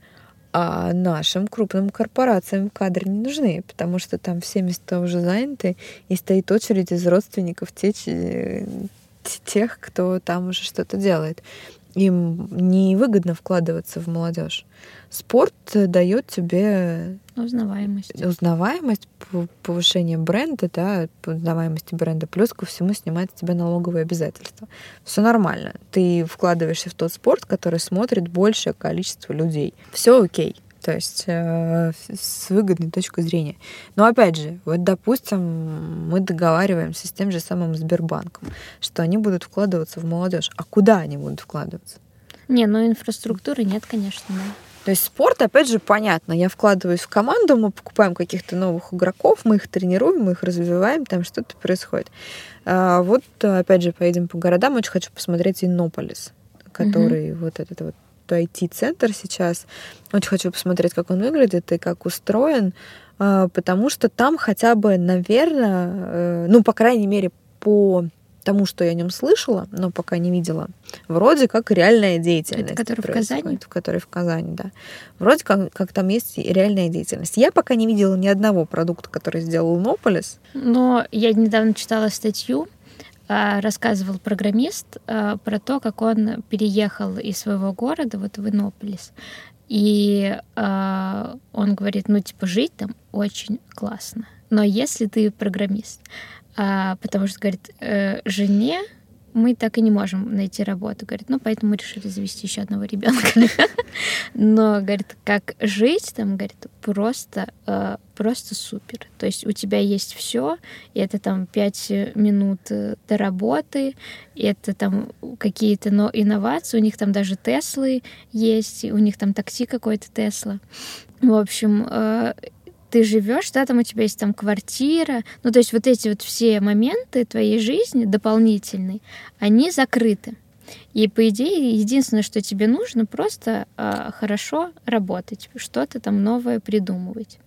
А нашим крупным корпорациям кадры не нужны, потому что там все места уже заняты, и стоит очередь из родственников тех, тех, кто там уже что-то делает им невыгодно вкладываться в молодежь. Спорт дает тебе узнаваемость, узнаваемость, повышение бренда, да, узнаваемости бренда, плюс ко всему снимает с тебя налоговые обязательства. Все нормально. Ты вкладываешься в тот спорт, который смотрит большее количество людей. Все окей. То есть э, с выгодной точки зрения. Но опять же, вот допустим, мы договариваемся с тем же самым Сбербанком, что они будут вкладываться в молодежь. А куда они будут вкладываться? Не, ну инфраструктуры нет, конечно, да. То есть спорт, опять же, понятно. Я вкладываюсь в команду, мы покупаем каких-то новых игроков, мы их тренируем, мы их развиваем, там что-то происходит. А вот, опять же, поедем по городам. Очень хочу посмотреть Иннополис, который угу. вот этот вот IT-центр сейчас. Очень хочу посмотреть, как он выглядит и как устроен, а, потому что там хотя бы, наверное, э, ну, по крайней мере, по тому, что я о нем слышала, но пока не видела, вроде как реальная деятельность. Это который в Казани? В которой в Казани, да. Вроде как, как там есть реальная деятельность. Я пока не видела ни одного продукта, который сделал Нополис. Но я недавно читала статью, рассказывал программист а, про то, как он переехал из своего города вот в Иннополис. И э, он говорит, ну, типа, жить там очень классно. Но если ты программист, потому что, говорит, э, жене мы так и не можем найти работу. Говорит, ну, поэтому мы решили завести еще одного ребенка. Но, говорит, как жить там, говорит, просто, просто супер. То есть у тебя есть все, и это там пять минут э, до работы, это там какие-то но инновации, у них там даже Теслы есть, у них там такси какой-то Тесла. В общем, э, ты живешь, да, там у тебя есть там квартира, ну то есть вот эти вот все моменты твоей жизни дополнительные, они закрыты. И по идее единственное, что тебе нужно, просто э, хорошо работать, что-то там новое придумывать.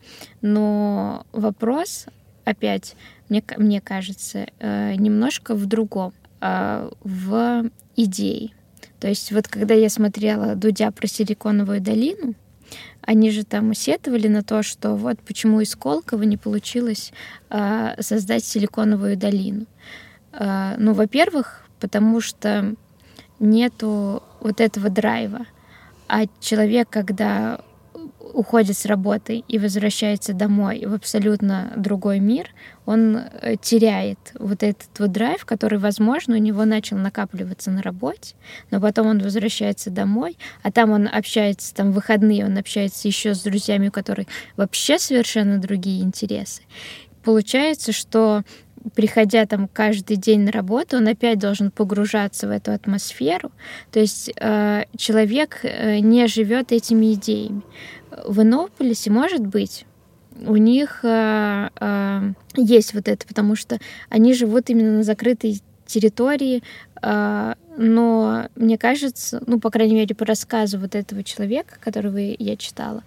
Но вопрос опять мне мне кажется э, немножко в другом, э, в идее. То есть вот когда я смотрела Дудя про Силиконовую долину, они же там сетовали на то, что вот почему из Колково не получилось э, создать силиконовую долину. Э, ну, во-первых, потому что нету вот этого драйва. А человек, когда уходит с работы и возвращается домой в абсолютно другой мир, он э, теряет вот этот вот драйв, который, возможно, у него начал накапливаться на работе, но потом он возвращается домой, а там он общается, там выходные он общается еще с друзьями, у которых вообще совершенно другие интересы. Получается, что приходя там каждый день на работу, он опять должен погружаться в эту атмосферу. То есть э, человек э, не живет этими идеями в Иннополисе, может быть, у них э, э, есть вот это, потому что они живут именно на закрытой территории, э, но мне кажется, ну, по крайней мере, по рассказу вот этого человека, которого я читала,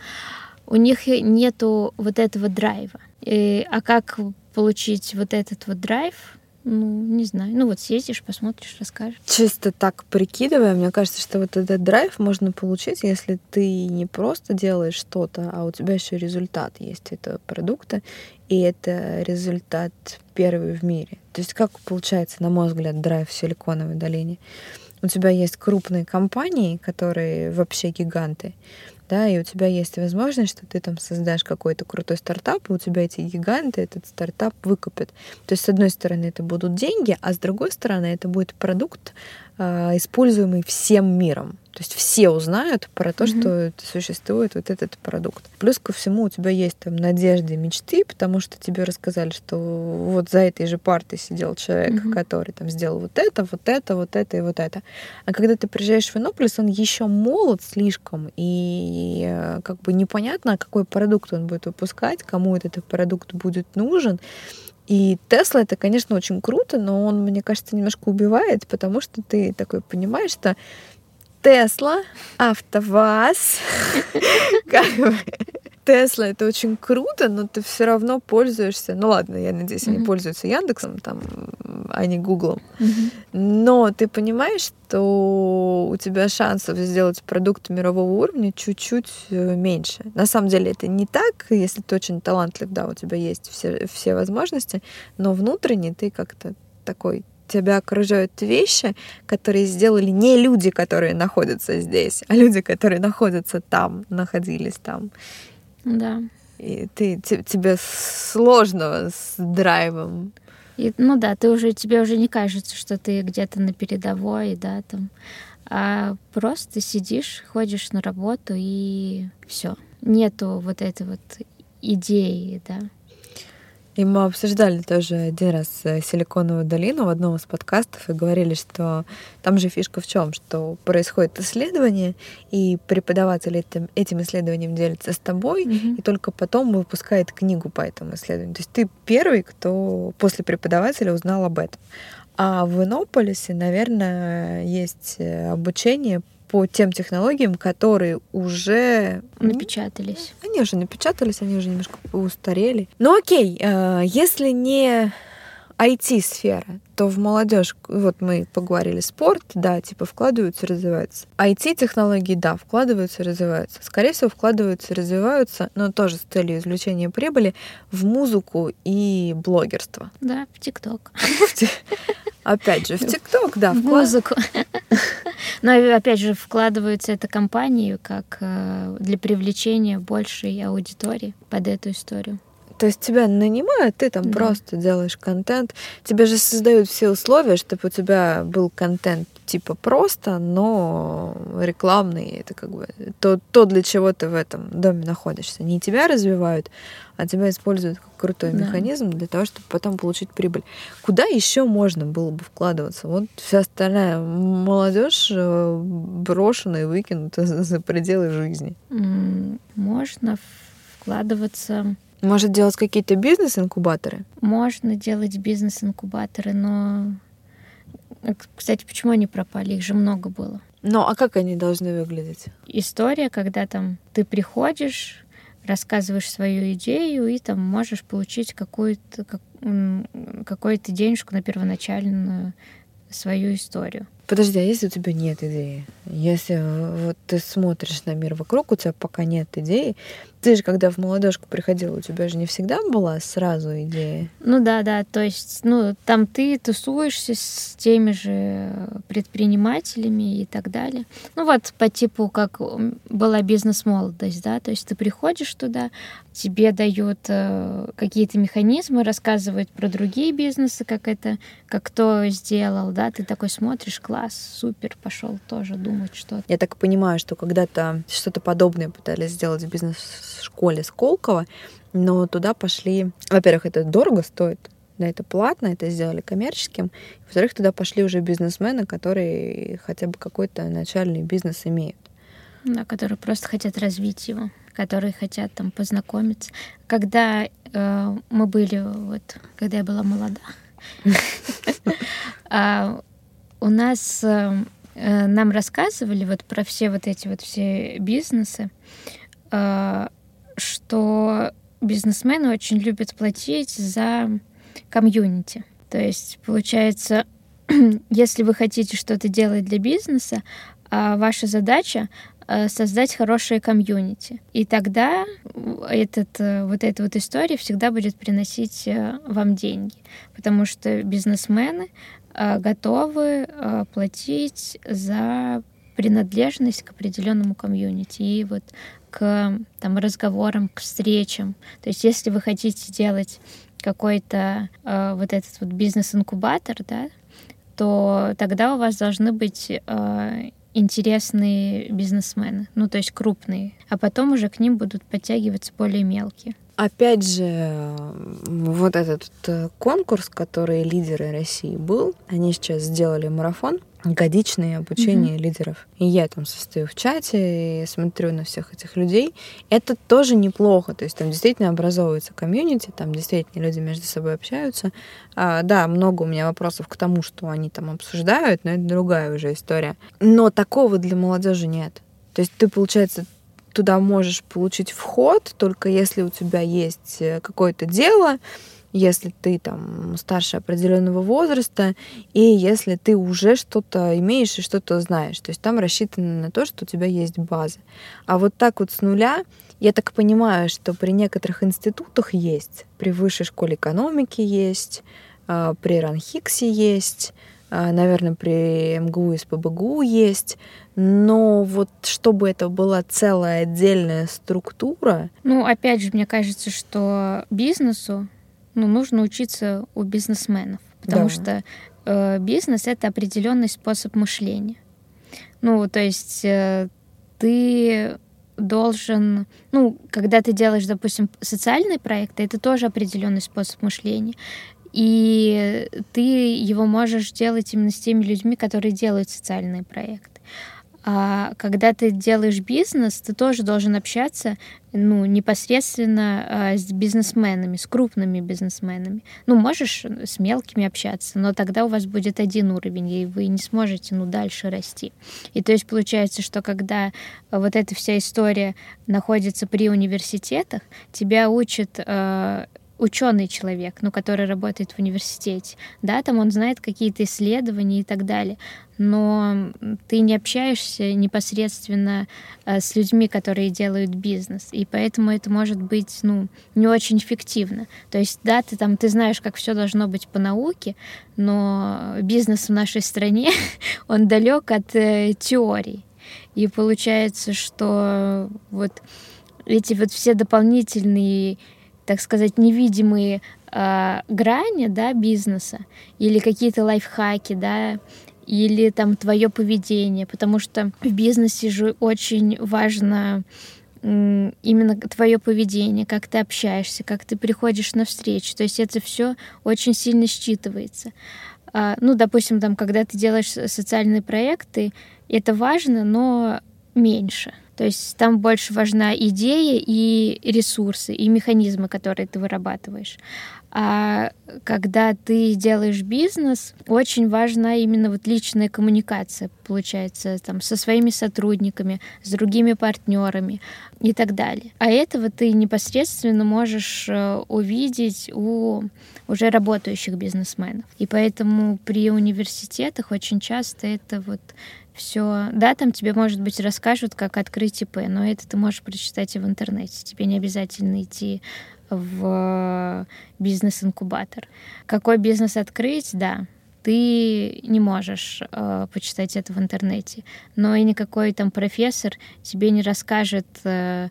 у них нету вот этого драйва. И, а как получить вот этот вот драйв, ну, не знаю. Ну вот съездишь, посмотришь, расскажешь. Чисто так прикидывая, мне кажется, что вот этот драйв можно получить, если ты не просто делаешь что-то, а у тебя еще результат есть этого продукта, и это результат первый в мире. То есть как получается, на мой взгляд, драйв в Силиконовой долине? У тебя есть крупные компании, которые вообще гиганты, да, и у тебя есть возможность, что ты там создашь какой-то крутой стартап, и у тебя эти гиганты этот стартап выкупят. То есть, с одной стороны, это будут деньги, а с другой стороны, это будет продукт, а, используемый всем миром. То есть все узнают про то, mm-hmm. что существует вот этот продукт. Плюс ко всему у тебя есть там надежды, мечты, потому что тебе рассказали, что вот за этой же партой сидел человек, mm-hmm. который там сделал вот это, вот это, вот это и вот это. А когда ты приезжаешь в Иннополис, он еще молод слишком, и э, как бы непонятно, какой продукт он будет выпускать, кому этот продукт будет нужен. И Тесла это, конечно, очень круто, но он, мне кажется, немножко убивает, потому что ты такой понимаешь, что Тесла, АвтоВАЗ. Тесла это очень круто, но ты все равно пользуешься. Ну ладно, я надеюсь, они пользуются Яндексом, там, а не Гуглом. Но ты понимаешь, что у тебя шансов сделать продукт мирового уровня чуть-чуть э, меньше. На самом деле это не так, если ты очень талантлив, да, у тебя есть все, все возможности, но внутренне ты как-то такой тебя окружают вещи, которые сделали не люди, которые находятся здесь, а люди, которые находятся там, находились там. Да. И ты, тебе сложно с драйвом. И, ну да, ты уже, тебе уже не кажется, что ты где-то на передовой, да, там, а просто сидишь, ходишь на работу и все. Нету вот этой вот идеи, да. И мы обсуждали тоже один раз э, Силиконовую долину в одном из подкастов и говорили, что там же фишка в чем, что происходит исследование, и преподаватель этим, этим исследованием делится с тобой, mm-hmm. и только потом выпускает книгу по этому исследованию. То есть ты первый, кто после преподавателя узнал об этом. А в Иннополисе, наверное, есть э, обучение по тем технологиям, которые уже напечатались. Они уже напечатались, они уже немножко устарели. Ну окей, э, если не IT-сфера, то в молодежь, вот мы поговорили, спорт, да, типа вкладываются, развиваются. IT-технологии, да, вкладываются, развиваются. Скорее всего, вкладываются, развиваются, но тоже с целью извлечения прибыли в музыку и блогерство. Да, в ТикТок. Опять же, в ТикТок, да. В музыку. Но опять же, вкладываются это компании как э, для привлечения большей аудитории под эту историю. То есть тебя нанимают, ты там да. просто делаешь контент. Тебе же создают все условия, чтобы у тебя был контент типа просто, но рекламный. Это как бы то, то для чего ты в этом доме находишься. Не тебя развивают, а тебя используют как крутой да. механизм для того, чтобы потом получить прибыль. Куда еще можно было бы вкладываться? Вот вся остальная молодежь э, брошена и выкинута за пределы жизни. Можно вкладываться может делать какие-то бизнес-инкубаторы? Можно делать бизнес-инкубаторы, но... Кстати, почему они пропали? Их же много было. Ну, а как они должны выглядеть? История, когда там ты приходишь, рассказываешь свою идею и там можешь получить какую-то как, какую-то денежку на первоначальную свою историю. Подожди, а если у тебя нет идеи? Если э, вот ты смотришь на мир вокруг, у тебя пока нет идеи, ты же, когда в молодежку приходила, у тебя же не всегда была сразу идея. Ну да, да, то есть, ну, там ты тусуешься с теми же предпринимателями и так далее. Ну вот по типу, как была бизнес-молодость, да, то есть ты приходишь туда, тебе дают э, какие-то механизмы, рассказывают про другие бизнесы, как это, как кто сделал, да, ты такой смотришь, класс, супер, пошел тоже думать что-то. Я так понимаю, что когда-то что-то подобное пытались сделать в бизнес школе Сколково, но туда пошли... Во-первых, это дорого стоит, да, это платно, это сделали коммерческим. Во-вторых, туда пошли уже бизнесмены, которые хотя бы какой-то начальный бизнес имеют. Да, которые просто хотят развить его, которые хотят там познакомиться. Когда э, мы были, вот, когда я была молода, а, у нас э, э, нам рассказывали вот про все вот эти вот все бизнесы, э, что бизнесмены очень любят платить за комьюнити. То есть, получается, если вы хотите что-то делать для бизнеса, а ваша задача э, создать хорошее комьюнити. И тогда этот, э, вот эта вот история всегда будет приносить э, вам деньги. Потому что бизнесмены готовы платить за принадлежность к определенному комьюнити. И вот к там, разговорам, к встречам. То есть если вы хотите делать какой-то э, вот этот вот бизнес-инкубатор, да, то тогда у вас должны быть э, интересные бизнесмены, ну то есть крупные, а потом уже к ним будут подтягиваться более мелкие. Опять же, вот этот э, конкурс, который лидеры России был, они сейчас сделали марафон, годичное обучение mm-hmm. лидеров. И я там состою в чате и смотрю на всех этих людей. Это тоже неплохо. То есть там действительно образовывается комьюнити, там действительно люди между собой общаются. А, да, много у меня вопросов к тому, что они там обсуждают, но это другая уже история. Но такого для молодежи нет. То есть ты, получается, туда можешь получить вход только если у тебя есть э, какое-то дело, если ты там старше определенного возраста, и если ты уже что-то имеешь и что-то знаешь. То есть там рассчитано на то, что у тебя есть база. А вот так вот с нуля, я так понимаю, что при некоторых институтах есть, при высшей школе экономики есть, а, при Ранхиксе есть, а, наверное, при МГУ и СПБГУ есть, но вот чтобы это была целая отдельная структура... Ну, опять же, мне кажется, что бизнесу ну, нужно учиться у бизнесменов, потому да. что э, бизнес это определенный способ мышления. Ну, то есть э, ты должен, ну, когда ты делаешь, допустим, социальные проекты, это тоже определенный способ мышления. И ты его можешь делать именно с теми людьми, которые делают социальные проекты. А когда ты делаешь бизнес, ты тоже должен общаться ну, непосредственно а, с бизнесменами, с крупными бизнесменами. Ну, можешь с мелкими общаться, но тогда у вас будет один уровень, и вы не сможете ну, дальше расти. И то есть получается, что когда вот эта вся история находится при университетах, тебя учат а, ученый человек, ну, который работает в университете, да, там он знает какие-то исследования и так далее, но ты не общаешься непосредственно э, с людьми, которые делают бизнес, и поэтому это может быть, ну, не очень эффективно. То есть, да, ты там, ты знаешь, как все должно быть по науке, но бизнес в нашей стране, он далек от э, теорий. И получается, что вот эти вот все дополнительные так сказать, невидимые э, грани да, бизнеса или какие-то лайфхаки, да, или там твое поведение, потому что в бизнесе же очень важно именно твое поведение, как ты общаешься, как ты приходишь на встречу. То есть это все очень сильно считывается. А, ну, допустим, там, когда ты делаешь социальные проекты, это важно, но меньше. То есть там больше важна идея и ресурсы, и механизмы, которые ты вырабатываешь. А когда ты делаешь бизнес, очень важна именно вот личная коммуникация, получается, там, со своими сотрудниками, с другими партнерами и так далее. А этого ты непосредственно можешь э, увидеть у уже работающих бизнесменов. И поэтому при университетах очень часто это вот все. Да, там тебе, может быть, расскажут, как открыть ИП, но это ты можешь прочитать и в интернете. Тебе не обязательно идти в бизнес-инкубатор. Какой бизнес открыть, да, ты не можешь э, почитать это в интернете. Но и никакой там профессор тебе не расскажет, э,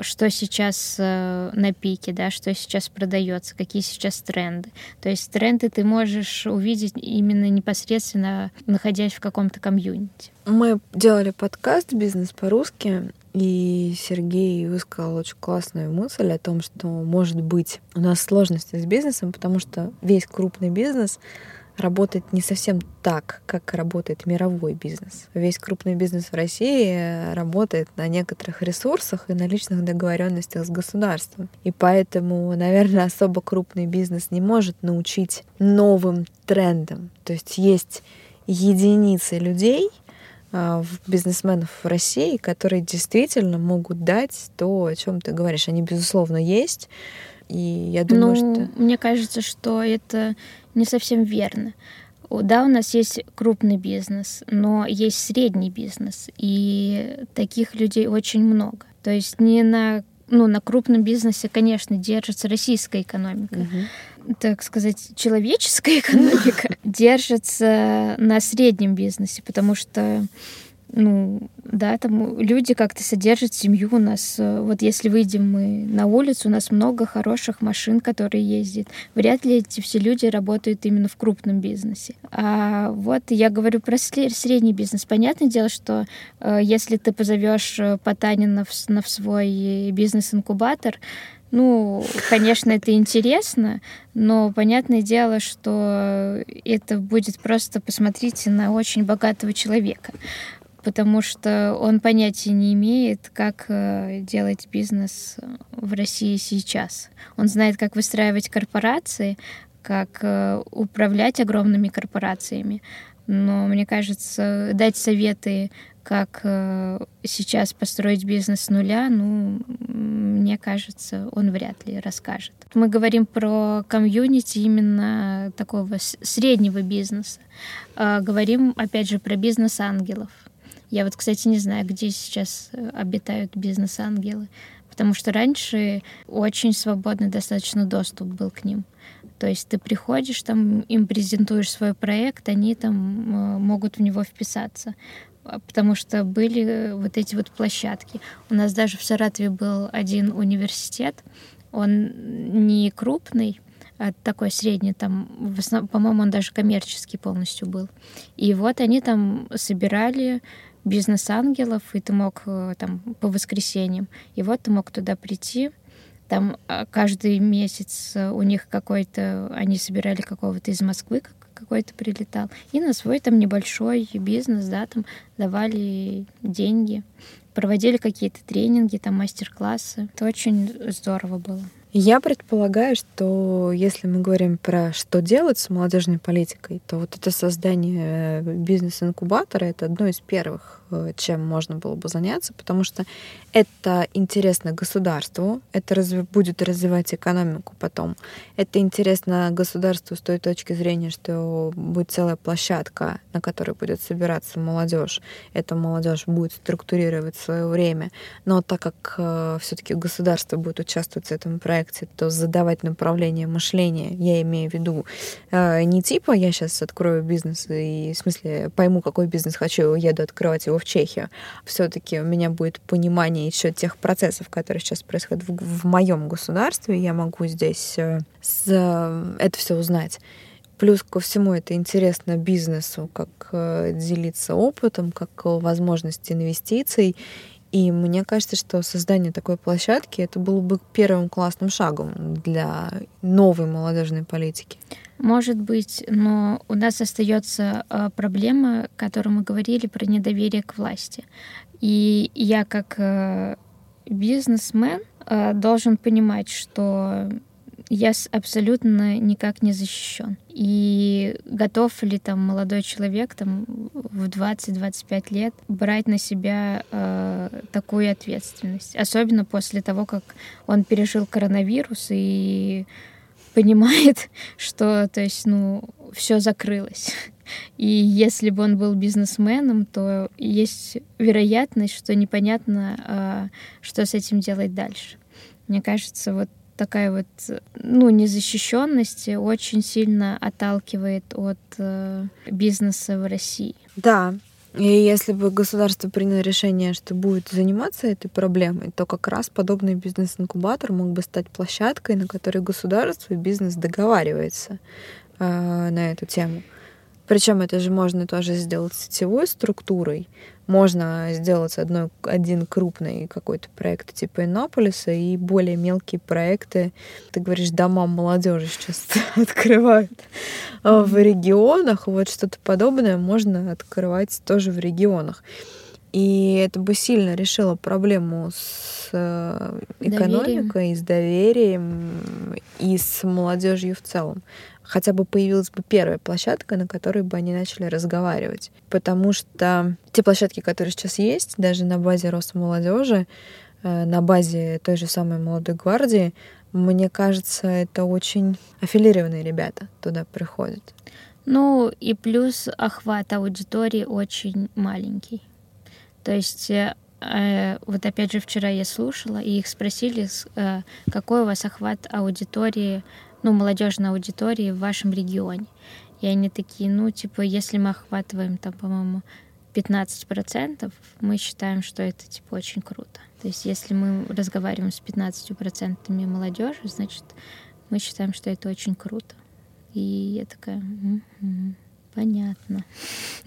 что сейчас э, на пике, да, что сейчас продается, какие сейчас тренды. То есть тренды ты можешь увидеть именно непосредственно находясь в каком-то комьюнити. Мы делали подкаст «Бизнес по-русски», и Сергей высказал очень классную мысль о том, что, может быть, у нас сложности с бизнесом, потому что весь крупный бизнес работает не совсем так, как работает мировой бизнес. Весь крупный бизнес в России работает на некоторых ресурсах и на личных договоренностях с государством. И поэтому, наверное, особо крупный бизнес не может научить новым трендам. То есть есть единицы людей, а, бизнесменов в России, которые действительно могут дать то, о чем ты говоришь. Они, безусловно, есть. И я думаю, ну, что... Мне кажется, что это не совсем верно. Да, у нас есть крупный бизнес, но есть средний бизнес, и таких людей очень много. То есть не на, ну, на крупном бизнесе, конечно, держится российская экономика. Угу. Так сказать, человеческая экономика держится на среднем бизнесе, потому что ну, Да, там люди как-то содержат семью у нас. Э, вот если выйдем мы на улицу, у нас много хороших машин, которые ездят. Вряд ли эти все люди работают именно в крупном бизнесе. А вот я говорю про средний бизнес. Понятное дело, что э, если ты позовешь э, Потанина в, на в свой бизнес-инкубатор, ну, конечно, это интересно, но понятное дело, что это будет просто посмотрите на очень богатого человека потому что он понятия не имеет, как э, делать бизнес в России сейчас. Он знает, как выстраивать корпорации, как э, управлять огромными корпорациями. Но мне кажется, дать советы, как э, сейчас построить бизнес с нуля, ну, мне кажется, он вряд ли расскажет. Мы говорим про комьюнити именно такого среднего бизнеса. Говорим, опять же, про бизнес ангелов я вот, кстати, не знаю, где сейчас э, обитают бизнес-ангелы, потому что раньше очень свободный достаточно доступ был к ним. То есть ты приходишь, там им презентуешь свой проект, они там э, могут в него вписаться а, потому что были вот эти вот площадки. У нас даже в Саратове был один университет, он не крупный, а такой средний, там, в основном, по-моему, он даже коммерческий полностью был. И вот они там собирали бизнес-ангелов, и ты мог э, там по воскресеньям. И вот ты мог туда прийти, там а, каждый месяц э, у них какой-то, они собирали какого-то из Москвы, какой-то прилетал, и на свой там небольшой бизнес, да, там давали деньги, проводили какие-то тренинги, там мастер-классы. Это очень здорово было. Я предполагаю, что если мы говорим про что делать с молодежной политикой, то вот это создание э, бизнес-инкубатора — это одно из первых Э, чем можно было бы заняться, потому что это интересно государству, это разви- будет развивать экономику потом. Это интересно государству с той точки зрения, что будет целая площадка, на которой будет собираться молодежь. Эта молодежь будет структурировать свое время. Но так как э, все-таки государство будет участвовать в этом проекте, то задавать направление мышления, я имею в виду э, не типа я сейчас открою бизнес и в смысле пойму, какой бизнес хочу, еду открывать его в Чехию. Все-таки у меня будет понимание еще тех процессов, которые сейчас происходят в, в моем государстве. Я могу здесь э, с, э, это все узнать. Плюс ко всему это интересно бизнесу, как делиться опытом, как возможность инвестиций. И мне кажется, что создание такой площадки это было бы первым классным шагом для новой молодежной политики. Может быть, но у нас остается а, проблема, о которой мы говорили, про недоверие к власти. И я как э, бизнесмен э, должен понимать, что я абсолютно никак не защищен. И готов ли там молодой человек там в 20-25 лет брать на себя э, такую ответственность? Особенно после того, как он пережил коронавирус и понимает, что, то есть, ну, все закрылось. И если бы он был бизнесменом, то есть вероятность, что непонятно, а, что с этим делать дальше. Мне кажется, вот такая вот, ну, незащищенность очень сильно отталкивает от э, бизнеса в России. Да, и если бы государство приняло решение, что будет заниматься этой проблемой, то как раз подобный бизнес-инкубатор мог бы стать площадкой, на которой государство и бизнес договаривается э, на эту тему. Причем это же можно тоже сделать сетевой структурой. Можно сделать одной, один крупный какой-то проект типа Иннополиса и более мелкие проекты. Ты говоришь, дома молодежи сейчас открывают в регионах. Вот что-то подобное можно открывать тоже в регионах. И это бы сильно решило проблему с э, экономикой, доверием. с доверием и с молодежью в целом хотя бы появилась бы первая площадка, на которой бы они начали разговаривать. Потому что те площадки, которые сейчас есть, даже на базе роста молодежи, э, на базе той же самой молодой гвардии, мне кажется, это очень аффилированные ребята туда приходят. Ну и плюс охват аудитории очень маленький. То есть э, э вот опять же вчера я слушала, и их спросили, какой у вас охват аудитории ну, молодежной аудитории в вашем регионе. И они такие, ну, типа, если мы охватываем там, по-моему, 15%, мы считаем, что это типа очень круто. То есть если мы разговариваем с 15% молодежи, значит, мы считаем, что это очень круто. И я такая, м-м, понятно.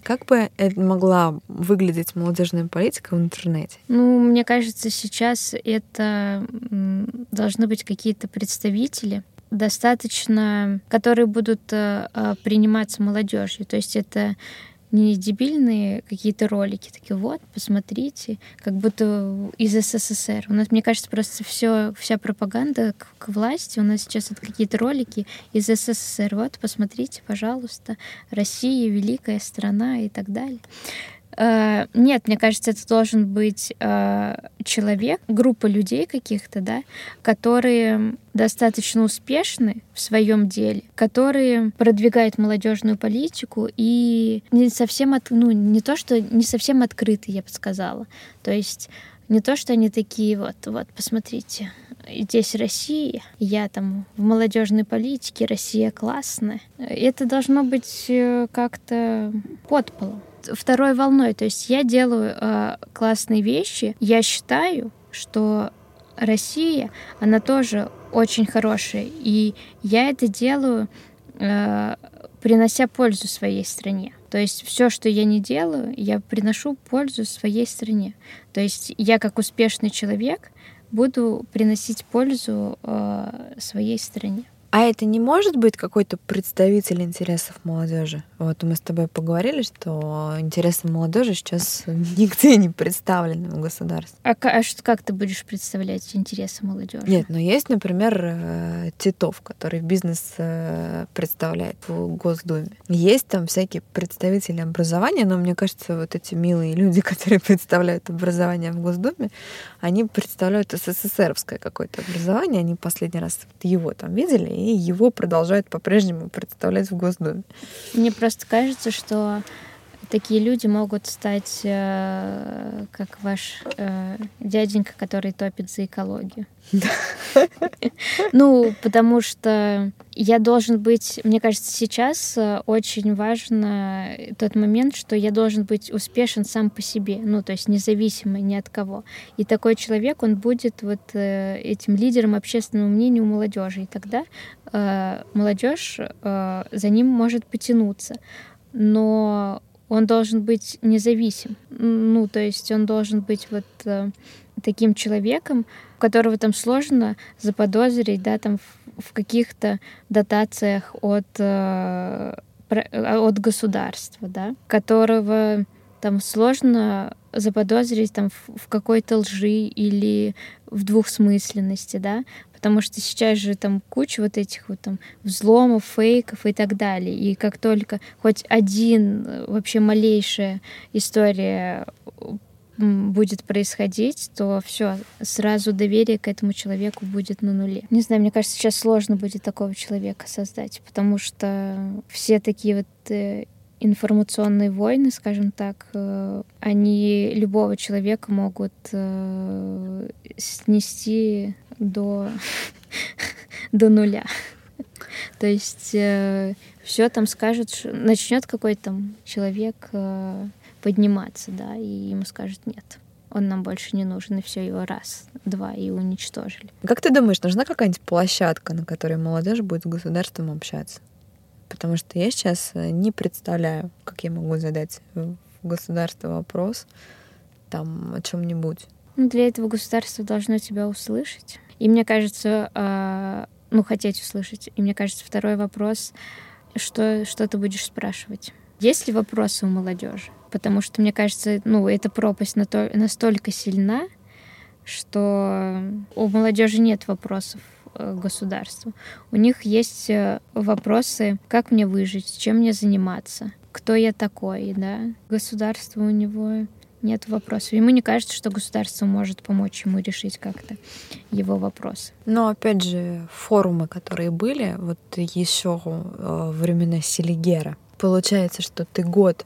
Как бы это могла выглядеть молодежная политика в интернете? Ну, мне кажется, сейчас это должны быть какие-то представители, достаточно, которые будут э, э, приниматься молодежью. То есть это не дебильные какие-то ролики, такие вот, посмотрите, как будто из СССР. У нас, мне кажется, просто все, вся пропаганда к, к власти, у нас сейчас это какие-то ролики из СССР. Вот, посмотрите, пожалуйста, Россия великая страна и так далее. Э, нет, мне кажется, это должен быть э, человек, группа людей каких-то, да, которые достаточно успешны в своем деле, которые продвигают молодежную политику и не совсем от, ну не то что не совсем открыты, я бы сказала. То есть не то, что они такие вот, вот, посмотрите, здесь Россия, я там в молодежной политике, Россия классная. Это должно быть э, как-то под полом второй волной. То есть я делаю э, классные вещи. Я считаю, что Россия, она тоже очень хорошая. И я это делаю, э, принося пользу своей стране. То есть все, что я не делаю, я приношу пользу своей стране. То есть я как успешный человек буду приносить пользу э, своей стране. А это не может быть какой-то представитель интересов молодежи? Вот мы с тобой поговорили, что интересы молодежи сейчас нигде не представлены в государстве. А, а что, как ты будешь представлять интересы молодежи? Нет, но есть, например, э, Титов, который бизнес э, представляет в Госдуме. Есть там всякие представители образования, но мне кажется, вот эти милые люди, которые представляют образование в Госдуме, они представляют СССРовское какое-то образование, они последний раз его там видели, и его продолжают по-прежнему представлять в Госдуме. Мне просто кажется, что такие люди могут стать э, как ваш э, дяденька, который топит за экологию. Ну, потому что я должен быть, мне кажется, сейчас э, очень важно тот момент, что я должен быть успешен сам по себе, ну, то есть независимый ни от кого. И такой человек, он будет вот э, этим лидером общественного мнения у молодежи. И тогда э, молодежь за ним может потянуться. Но он должен быть независим. Ну, то есть он должен быть вот э, таким человеком, которого там сложно заподозрить, да, там в, в каких-то дотациях от, э, от государства, да, которого там сложно заподозрить там в, в какой-то лжи или в двухсмысленности, да, потому что сейчас же там куча вот этих вот там взломов, фейков и так далее. И как только хоть один э, вообще малейшая история будет происходить, то все, сразу доверие к этому человеку будет на нуле. Не знаю, мне кажется, сейчас сложно будет такого человека создать, потому что все такие вот э, информационные войны, скажем так, э, они любого человека могут снести до, до нуля. То есть э, все там скажет, начнет какой-то там человек э, подниматься, да, и ему скажут нет. Он нам больше не нужен, и все его раз, два, и уничтожили. Как ты думаешь, нужна какая-нибудь площадка, на которой молодежь будет с государством общаться? Потому что я сейчас э, не представляю, как я могу задать в государство вопрос там о чем-нибудь. Ну, для этого государство должно тебя услышать и мне кажется, э, ну, хотеть услышать. И мне кажется, второй вопрос, что, что ты будешь спрашивать. Есть ли вопросы у молодежи? Потому что, мне кажется, ну, эта пропасть настолько сильна, что у молодежи нет вопросов государству. У них есть э, вопросы, как мне выжить, чем мне заниматься, кто я такой, да. Государство у него нет вопросов. Ему не кажется, что государство может помочь ему решить как-то его вопрос. Но опять же, форумы, которые были, вот еще э, времена Селигера, получается, что ты год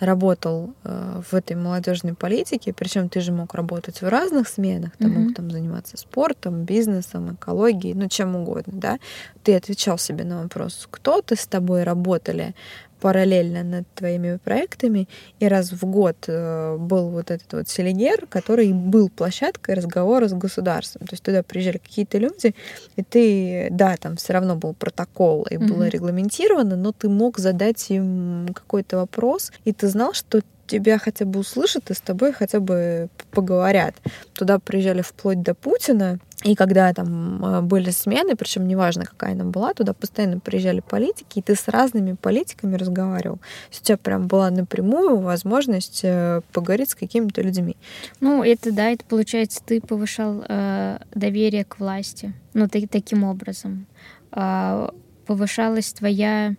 работал э, в этой молодежной политике, причем ты же мог работать в разных сменах, ты mm-hmm. мог там заниматься спортом, бизнесом, экологией, ну чем угодно, да. Ты отвечал себе на вопрос, кто ты с тобой работали параллельно над твоими проектами, и раз в год э, был вот этот вот селигер, который был площадкой разговора с государством. То есть туда приезжали какие-то люди, и ты, да, там все равно был протокол, и было mm-hmm. регламентировано, но ты мог задать им какой-то вопрос, и ты знал, что тебя хотя бы услышат и с тобой хотя бы поговорят. Туда приезжали вплоть до Путина, и когда там э, были смены, причем неважно, какая она была, туда постоянно приезжали политики, и ты с разными политиками разговаривал. У тебя прям была напрямую возможность э, поговорить с какими-то людьми. Ну, это да, это получается, ты повышал э, доверие к власти. Ну, ты, таким образом. Э, повышалась твоя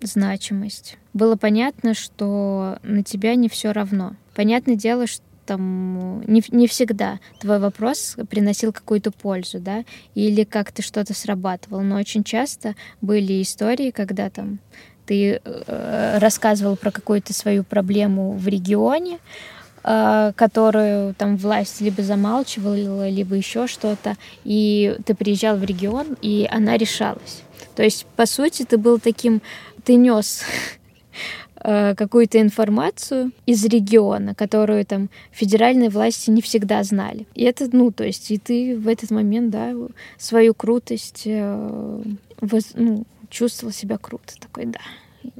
значимость. Было понятно, что на тебя не все равно. Понятное дело, что там не, не всегда твой вопрос приносил какую-то пользу, да, или как-то что-то срабатывало, но очень часто были истории, когда там ты э, рассказывал про какую-то свою проблему в регионе, э, которую там власть либо замалчивала, либо еще что-то, и ты приезжал в регион, и она решалась. То есть, по сути, ты был таким ты нес э, какую-то информацию из региона, которую там федеральные власти не всегда знали. И это, ну, то есть, и ты в этот момент, да, свою крутость э, воз, ну, чувствовал себя круто, такой, да,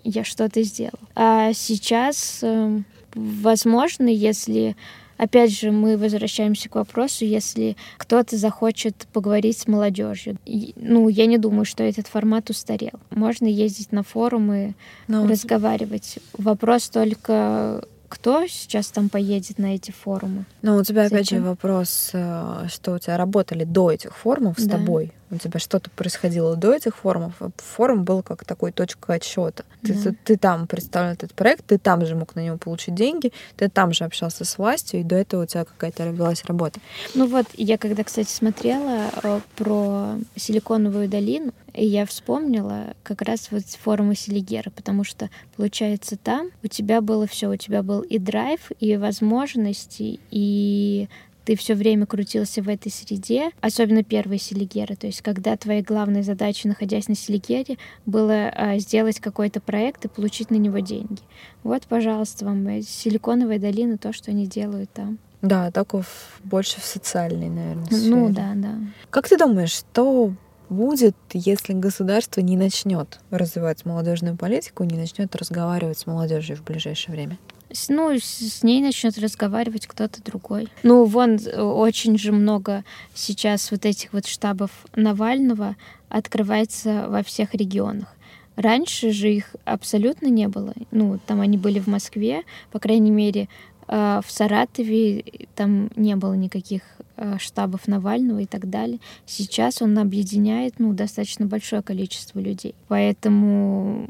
я что-то сделал. А сейчас, э, возможно, если Опять же, мы возвращаемся к вопросу, если кто-то захочет поговорить с молодежью. Ну, я не думаю, что этот формат устарел. Можно ездить на форумы, Но... разговаривать. Вопрос только кто сейчас там поедет на эти форумы? Ну, у тебя, опять же, вопрос, э, что у тебя работали до этих форумов с да. тобой у тебя что-то происходило до этих форумов, а форум был как такой точка отсчета. Ты, ты, ты там представлял этот проект, ты там же мог на него получить деньги, ты там же общался с властью, и до этого у тебя какая-то велась работа. Ну вот, я когда, кстати, смотрела э, про Силиконовую долину, и я вспомнила как раз вот форумы Селигера, потому что, получается, там у тебя было все, у тебя был и драйв, и возможности, и ты все время крутился в этой среде, особенно первые селигеры, то есть когда твоей главной задачей, находясь на селигере, было а, сделать какой-то проект и получить на него деньги. Вот, пожалуйста, вам Силиконовая долина, то, что они делают там. Да, таков больше в социальной, наверное, сфере. Ну да, да. Как ты думаешь, что будет, если государство не начнет развивать молодежную политику, не начнет разговаривать с молодежью в ближайшее время? Ну, с ней начнет разговаривать кто-то другой. Ну, вон очень же много сейчас вот этих вот штабов Навального открывается во всех регионах. Раньше же их абсолютно не было. Ну, там они были в Москве, по крайней мере, э, в Саратове там не было никаких э, штабов Навального и так далее. Сейчас он объединяет ну, достаточно большое количество людей. Поэтому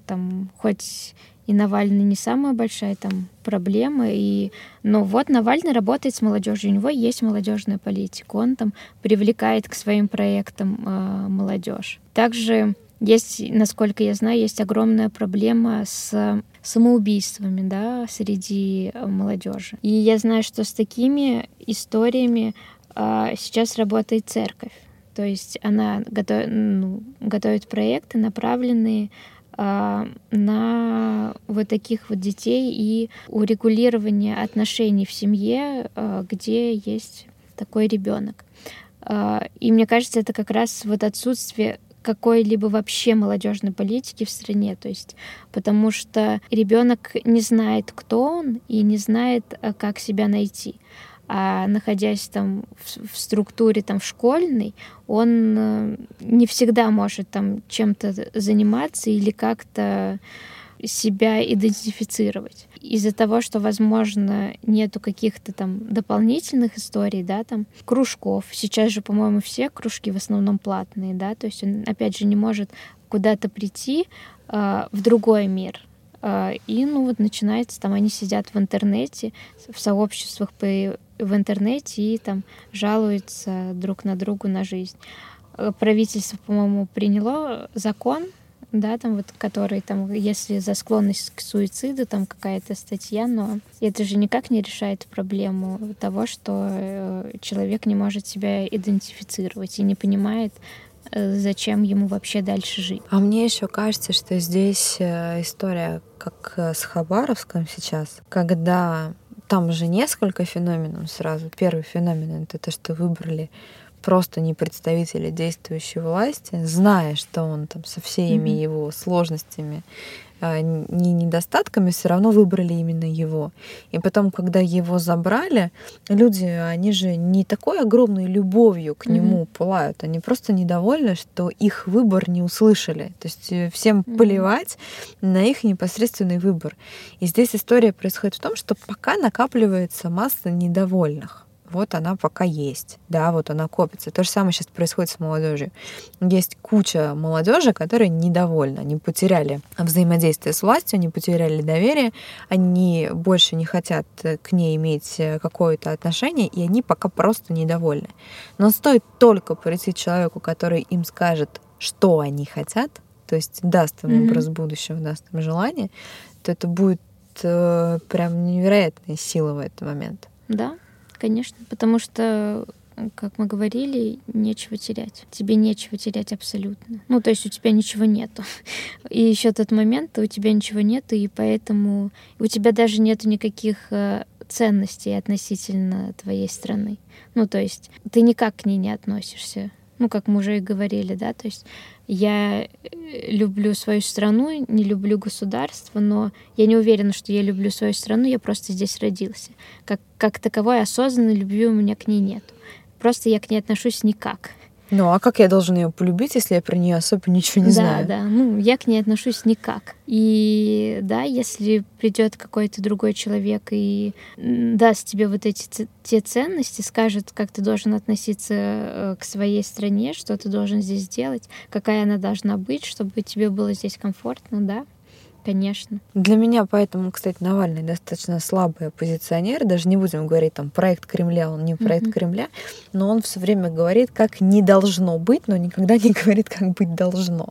там хоть и Навальный не самая большая там проблема. И... Но вот Навальный работает с молодежью, у него есть молодежная политика, он там привлекает к своим проектам э, молодежь. Также есть, насколько я знаю, есть огромная проблема с самоубийствами да, среди молодежи. И я знаю, что с такими историями э, сейчас работает церковь. То есть она готов, ну, готовит проекты, направленные на вот таких вот детей и урегулирование отношений в семье, а, где есть такой ребенок. А, и мне кажется, это как раз вот отсутствие какой-либо вообще молодежной политики в стране, то есть потому что ребенок не знает, кто он и не знает, как себя найти а находясь там в, в структуре там в школьной, он э, не всегда может там чем-то заниматься или как-то себя идентифицировать. Из-за того, что, возможно, нету каких-то там дополнительных историй, да, там, кружков. Сейчас же, по-моему, все кружки в основном платные, да, то есть он, опять же, не может куда-то прийти э, в другой мир, а, и, ну, вот начинается, там они сидят в интернете, в сообществах по, в интернете и там жалуются друг на другу на жизнь. Э, правительство, по-моему, приняло закон, да, там вот, который там, если за склонность к суициду, там какая-то статья, но это же никак не решает проблему того, что э, человек не может себя идентифицировать и не понимает, э, зачем ему вообще дальше жить. А мне еще кажется, что здесь история как с Хабаровском сейчас, когда там же несколько феноменов сразу. Первый феномен — это то, что выбрали просто не представители действующей власти, зная, что он там со всеми mm-hmm. его сложностями не недостатками, все равно выбрали именно его. И потом, когда его забрали, люди, они же не такой огромной любовью к нему mm-hmm. пылают, они просто недовольны, что их выбор не услышали. То есть э, всем mm-hmm. плевать на их непосредственный выбор. И здесь история происходит в том, что пока накапливается масса недовольных вот она пока есть, да, вот она копится. То же самое сейчас происходит с молодежью. Есть куча молодежи, которые недовольны, они потеряли взаимодействие с властью, они потеряли доверие, они больше не хотят к ней иметь какое-то отношение, и они пока просто недовольны. Но стоит только прийти человеку, который им скажет, что они хотят, то есть даст им mm-hmm. образ будущего, даст им желание, то это будет э, прям невероятная сила в этот момент. Да, конечно, потому что как мы говорили, нечего терять. Тебе нечего терять абсолютно. Ну, то есть у тебя ничего нету. И еще тот момент, у тебя ничего нету, и поэтому у тебя даже нету никаких э, ценностей относительно твоей страны. Ну, то есть ты никак к ней не относишься. Ну, как мы уже и говорили, да, то есть я э, люблю свою страну, не люблю государство, но я не уверена, что я люблю свою страну, я просто здесь родился. Как, как таковой осознанной любви у меня к ней нет. Просто я к ней отношусь никак. Ну, а как я должен ее полюбить, если я про нее особо ничего не да, знаю? Да, да. Ну, я к ней отношусь никак. И да, если придет какой-то другой человек и даст тебе вот эти те ценности, скажет, как ты должен относиться э, к своей стране, что ты должен здесь делать, какая она должна быть, чтобы тебе было здесь комфортно, да, Конечно. Для меня поэтому, кстати, Навальный достаточно слабый оппозиционер. Даже не будем говорить там проект Кремля, он не проект mm-hmm. Кремля, но он все время говорит, как не должно быть, но никогда не говорит, как быть должно.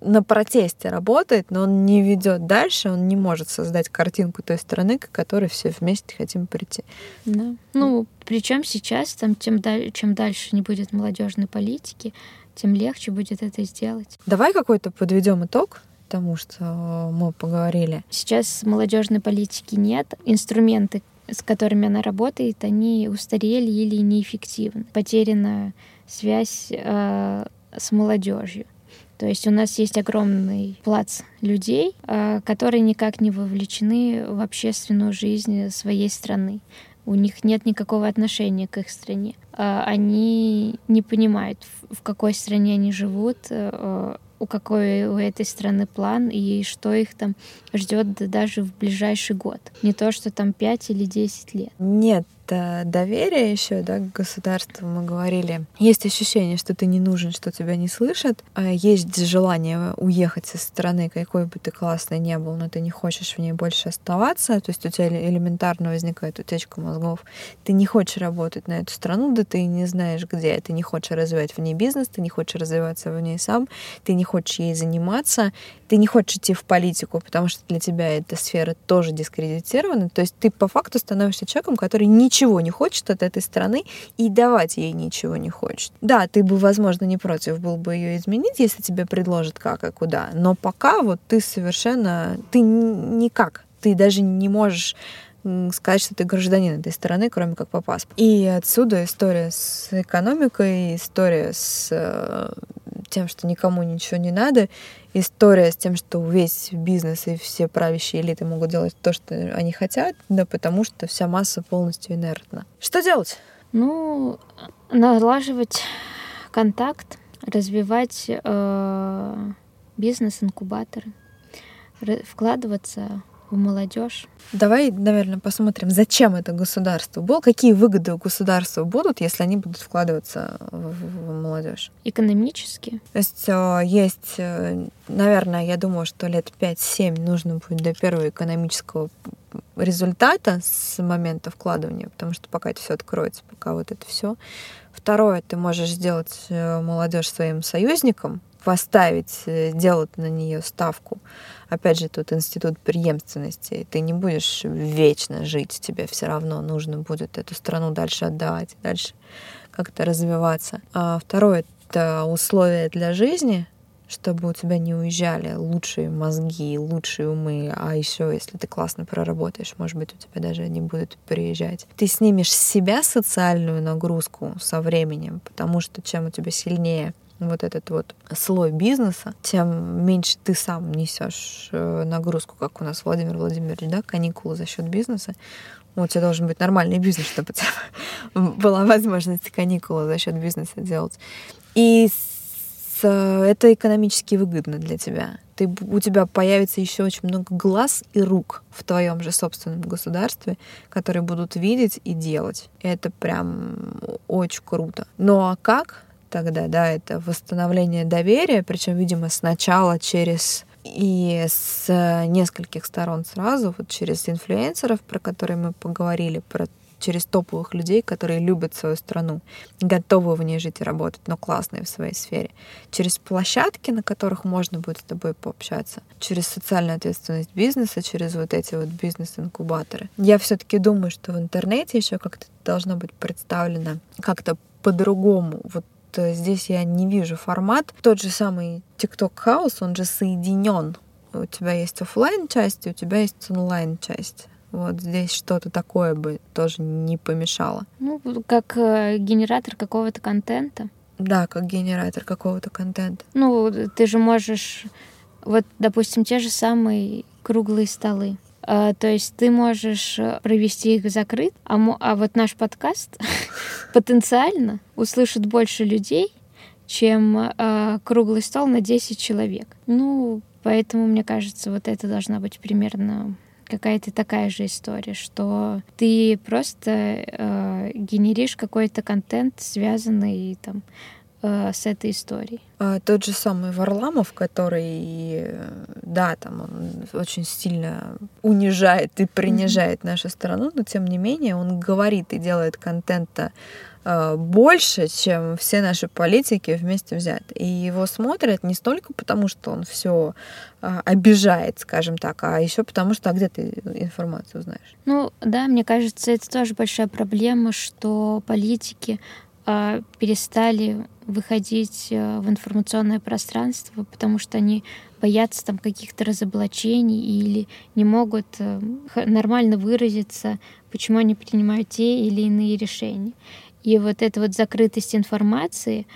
На протесте работает, но он не ведет дальше, он не может создать картинку той страны, к которой все вместе хотим прийти. Да. Ну, причем сейчас, там, тем чем дальше не будет молодежной политики, тем легче будет это сделать. Давай какой-то подведем итог тому, что мы поговорили. Сейчас молодежной политики нет. Инструменты, с которыми она работает, они устарели или неэффективны. Потеряна связь э, с молодежью. То есть у нас есть огромный плац людей, э, которые никак не вовлечены в общественную жизнь своей страны. У них нет никакого отношения к их стране. Э, они не понимают, в какой стране они живут, э, у какой у этой страны план и что их там ждет даже в ближайший год. Не то, что там 5 или 10 лет. Нет это доверие еще, да, к государству мы говорили. Есть ощущение, что ты не нужен, что тебя не слышат. А есть желание уехать со страны, какой бы ты классный не был, но ты не хочешь в ней больше оставаться. То есть у тебя элементарно возникает утечка мозгов. Ты не хочешь работать на эту страну, да ты не знаешь где. Ты не хочешь развивать в ней бизнес, ты не хочешь развиваться в ней сам, ты не хочешь ей заниматься, ты не хочешь идти в политику, потому что для тебя эта сфера тоже дискредитирована. То есть ты по факту становишься человеком, который ничего не хочет от этой страны и давать ей ничего не хочет. Да, ты бы, возможно, не против был бы ее изменить, если тебе предложат как и куда. Но пока вот ты совершенно... Ты никак. Ты даже не можешь сказать, что ты гражданин этой страны, кроме как по паспорту. И отсюда история с экономикой, история с э, тем, что никому ничего не надо, история с тем, что весь бизнес и все правящие элиты могут делать то, что они хотят, да потому что вся масса полностью инертна. Что делать? Ну, налаживать контакт, развивать э, бизнес-инкубаторы, вкладываться в молодежь. Давай, наверное, посмотрим, зачем это государство было, какие выгоды у государства будут, если они будут вкладываться в, молодежь. Экономически. То есть э, есть, э, наверное, я думаю, что лет 5-7 нужно будет до первого экономического результата с момента вкладывания, потому что пока это все откроется, пока вот это все. Второе, ты можешь сделать э, молодежь своим союзником, поставить, делать на нее ставку опять же, тут институт преемственности. Ты не будешь вечно жить, тебе все равно нужно будет эту страну дальше отдавать, дальше как-то развиваться. А второе, какие-то условия для жизни, чтобы у тебя не уезжали лучшие мозги, лучшие умы, а еще, если ты классно проработаешь, может быть, у тебя даже не будут приезжать. Ты снимешь с себя социальную нагрузку со временем, потому что чем у тебя сильнее вот этот вот слой бизнеса, тем меньше ты сам несешь э, нагрузку, как у нас Владимир Владимирович, да, каникулы за счет бизнеса. У тебя должен быть нормальный бизнес, чтобы была возможность каникулы за счет бизнеса делать. И это экономически выгодно для тебя. Ты, у тебя появится еще очень много глаз и рук в твоем же собственном государстве, которые будут видеть и делать. Это прям очень круто. Ну а как тогда, да, это восстановление доверия, причем, видимо, сначала через и с нескольких сторон сразу, вот через инфлюенсеров, про которые мы поговорили, про через топовых людей, которые любят свою страну, готовы в ней жить и работать, но классные в своей сфере. Через площадки, на которых можно будет с тобой пообщаться. Через социальную ответственность бизнеса, через вот эти вот бизнес-инкубаторы. Я все-таки думаю, что в интернете еще как-то должно быть представлено как-то по-другому. Вот здесь я не вижу формат. Тот же самый TikTok House, он же соединен. У тебя есть офлайн часть, у тебя есть онлайн часть. Вот здесь что-то такое бы тоже не помешало. Ну, как э, генератор какого-то контента. Да, как генератор какого-то контента. Ну, ты же можешь, вот, допустим, те же самые круглые столы. А, то есть ты можешь э, провести их закрыт, а, а вот наш подкаст потенциально услышит больше людей, чем а, круглый стол на 10 человек. Ну, поэтому, мне кажется, вот это должна быть примерно какая-то такая же история, что ты просто э, генеришь какой-то контент, связанный там э, с этой историей. А, тот же самый Варламов, который, да, там он очень сильно унижает и принижает mm-hmm. нашу страну, но тем не менее он говорит и делает контента Э, больше, чем все наши политики вместе взяты. И его смотрят не столько потому, что он все э, обижает, скажем так, а еще потому, что а где ты информацию узнаешь? Ну да, мне кажется, это тоже большая проблема, что политики э, перестали выходить э, в информационное пространство, потому что они боятся там каких-то разоблачений или не могут э, нормально выразиться, почему они принимают те или иные решения. И вот эта вот закрытость информации,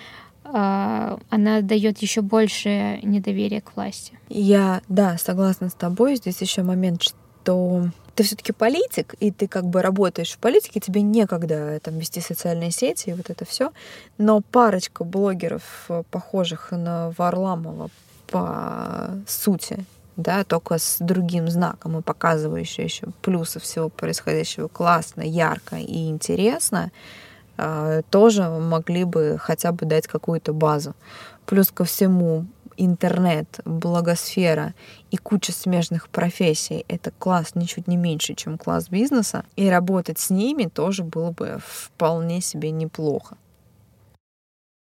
а, она дает еще больше недоверия к власти. Я, да, согласна с тобой. Здесь еще момент, что ты все-таки политик, и ты как бы работаешь в политике, тебе некогда там вести социальные сети и вот это все. Но парочка блогеров, похожих на Варламова по сути, да, только с другим знаком и показывающие еще плюсы всего происходящего классно, ярко и интересно, а, тоже могли бы хотя бы дать какую-то базу. Плюс ко всему интернет, благосфера и куча смежных профессий — это класс ничуть не меньше, чем класс бизнеса, и работать с ними тоже было бы вполне себе неплохо.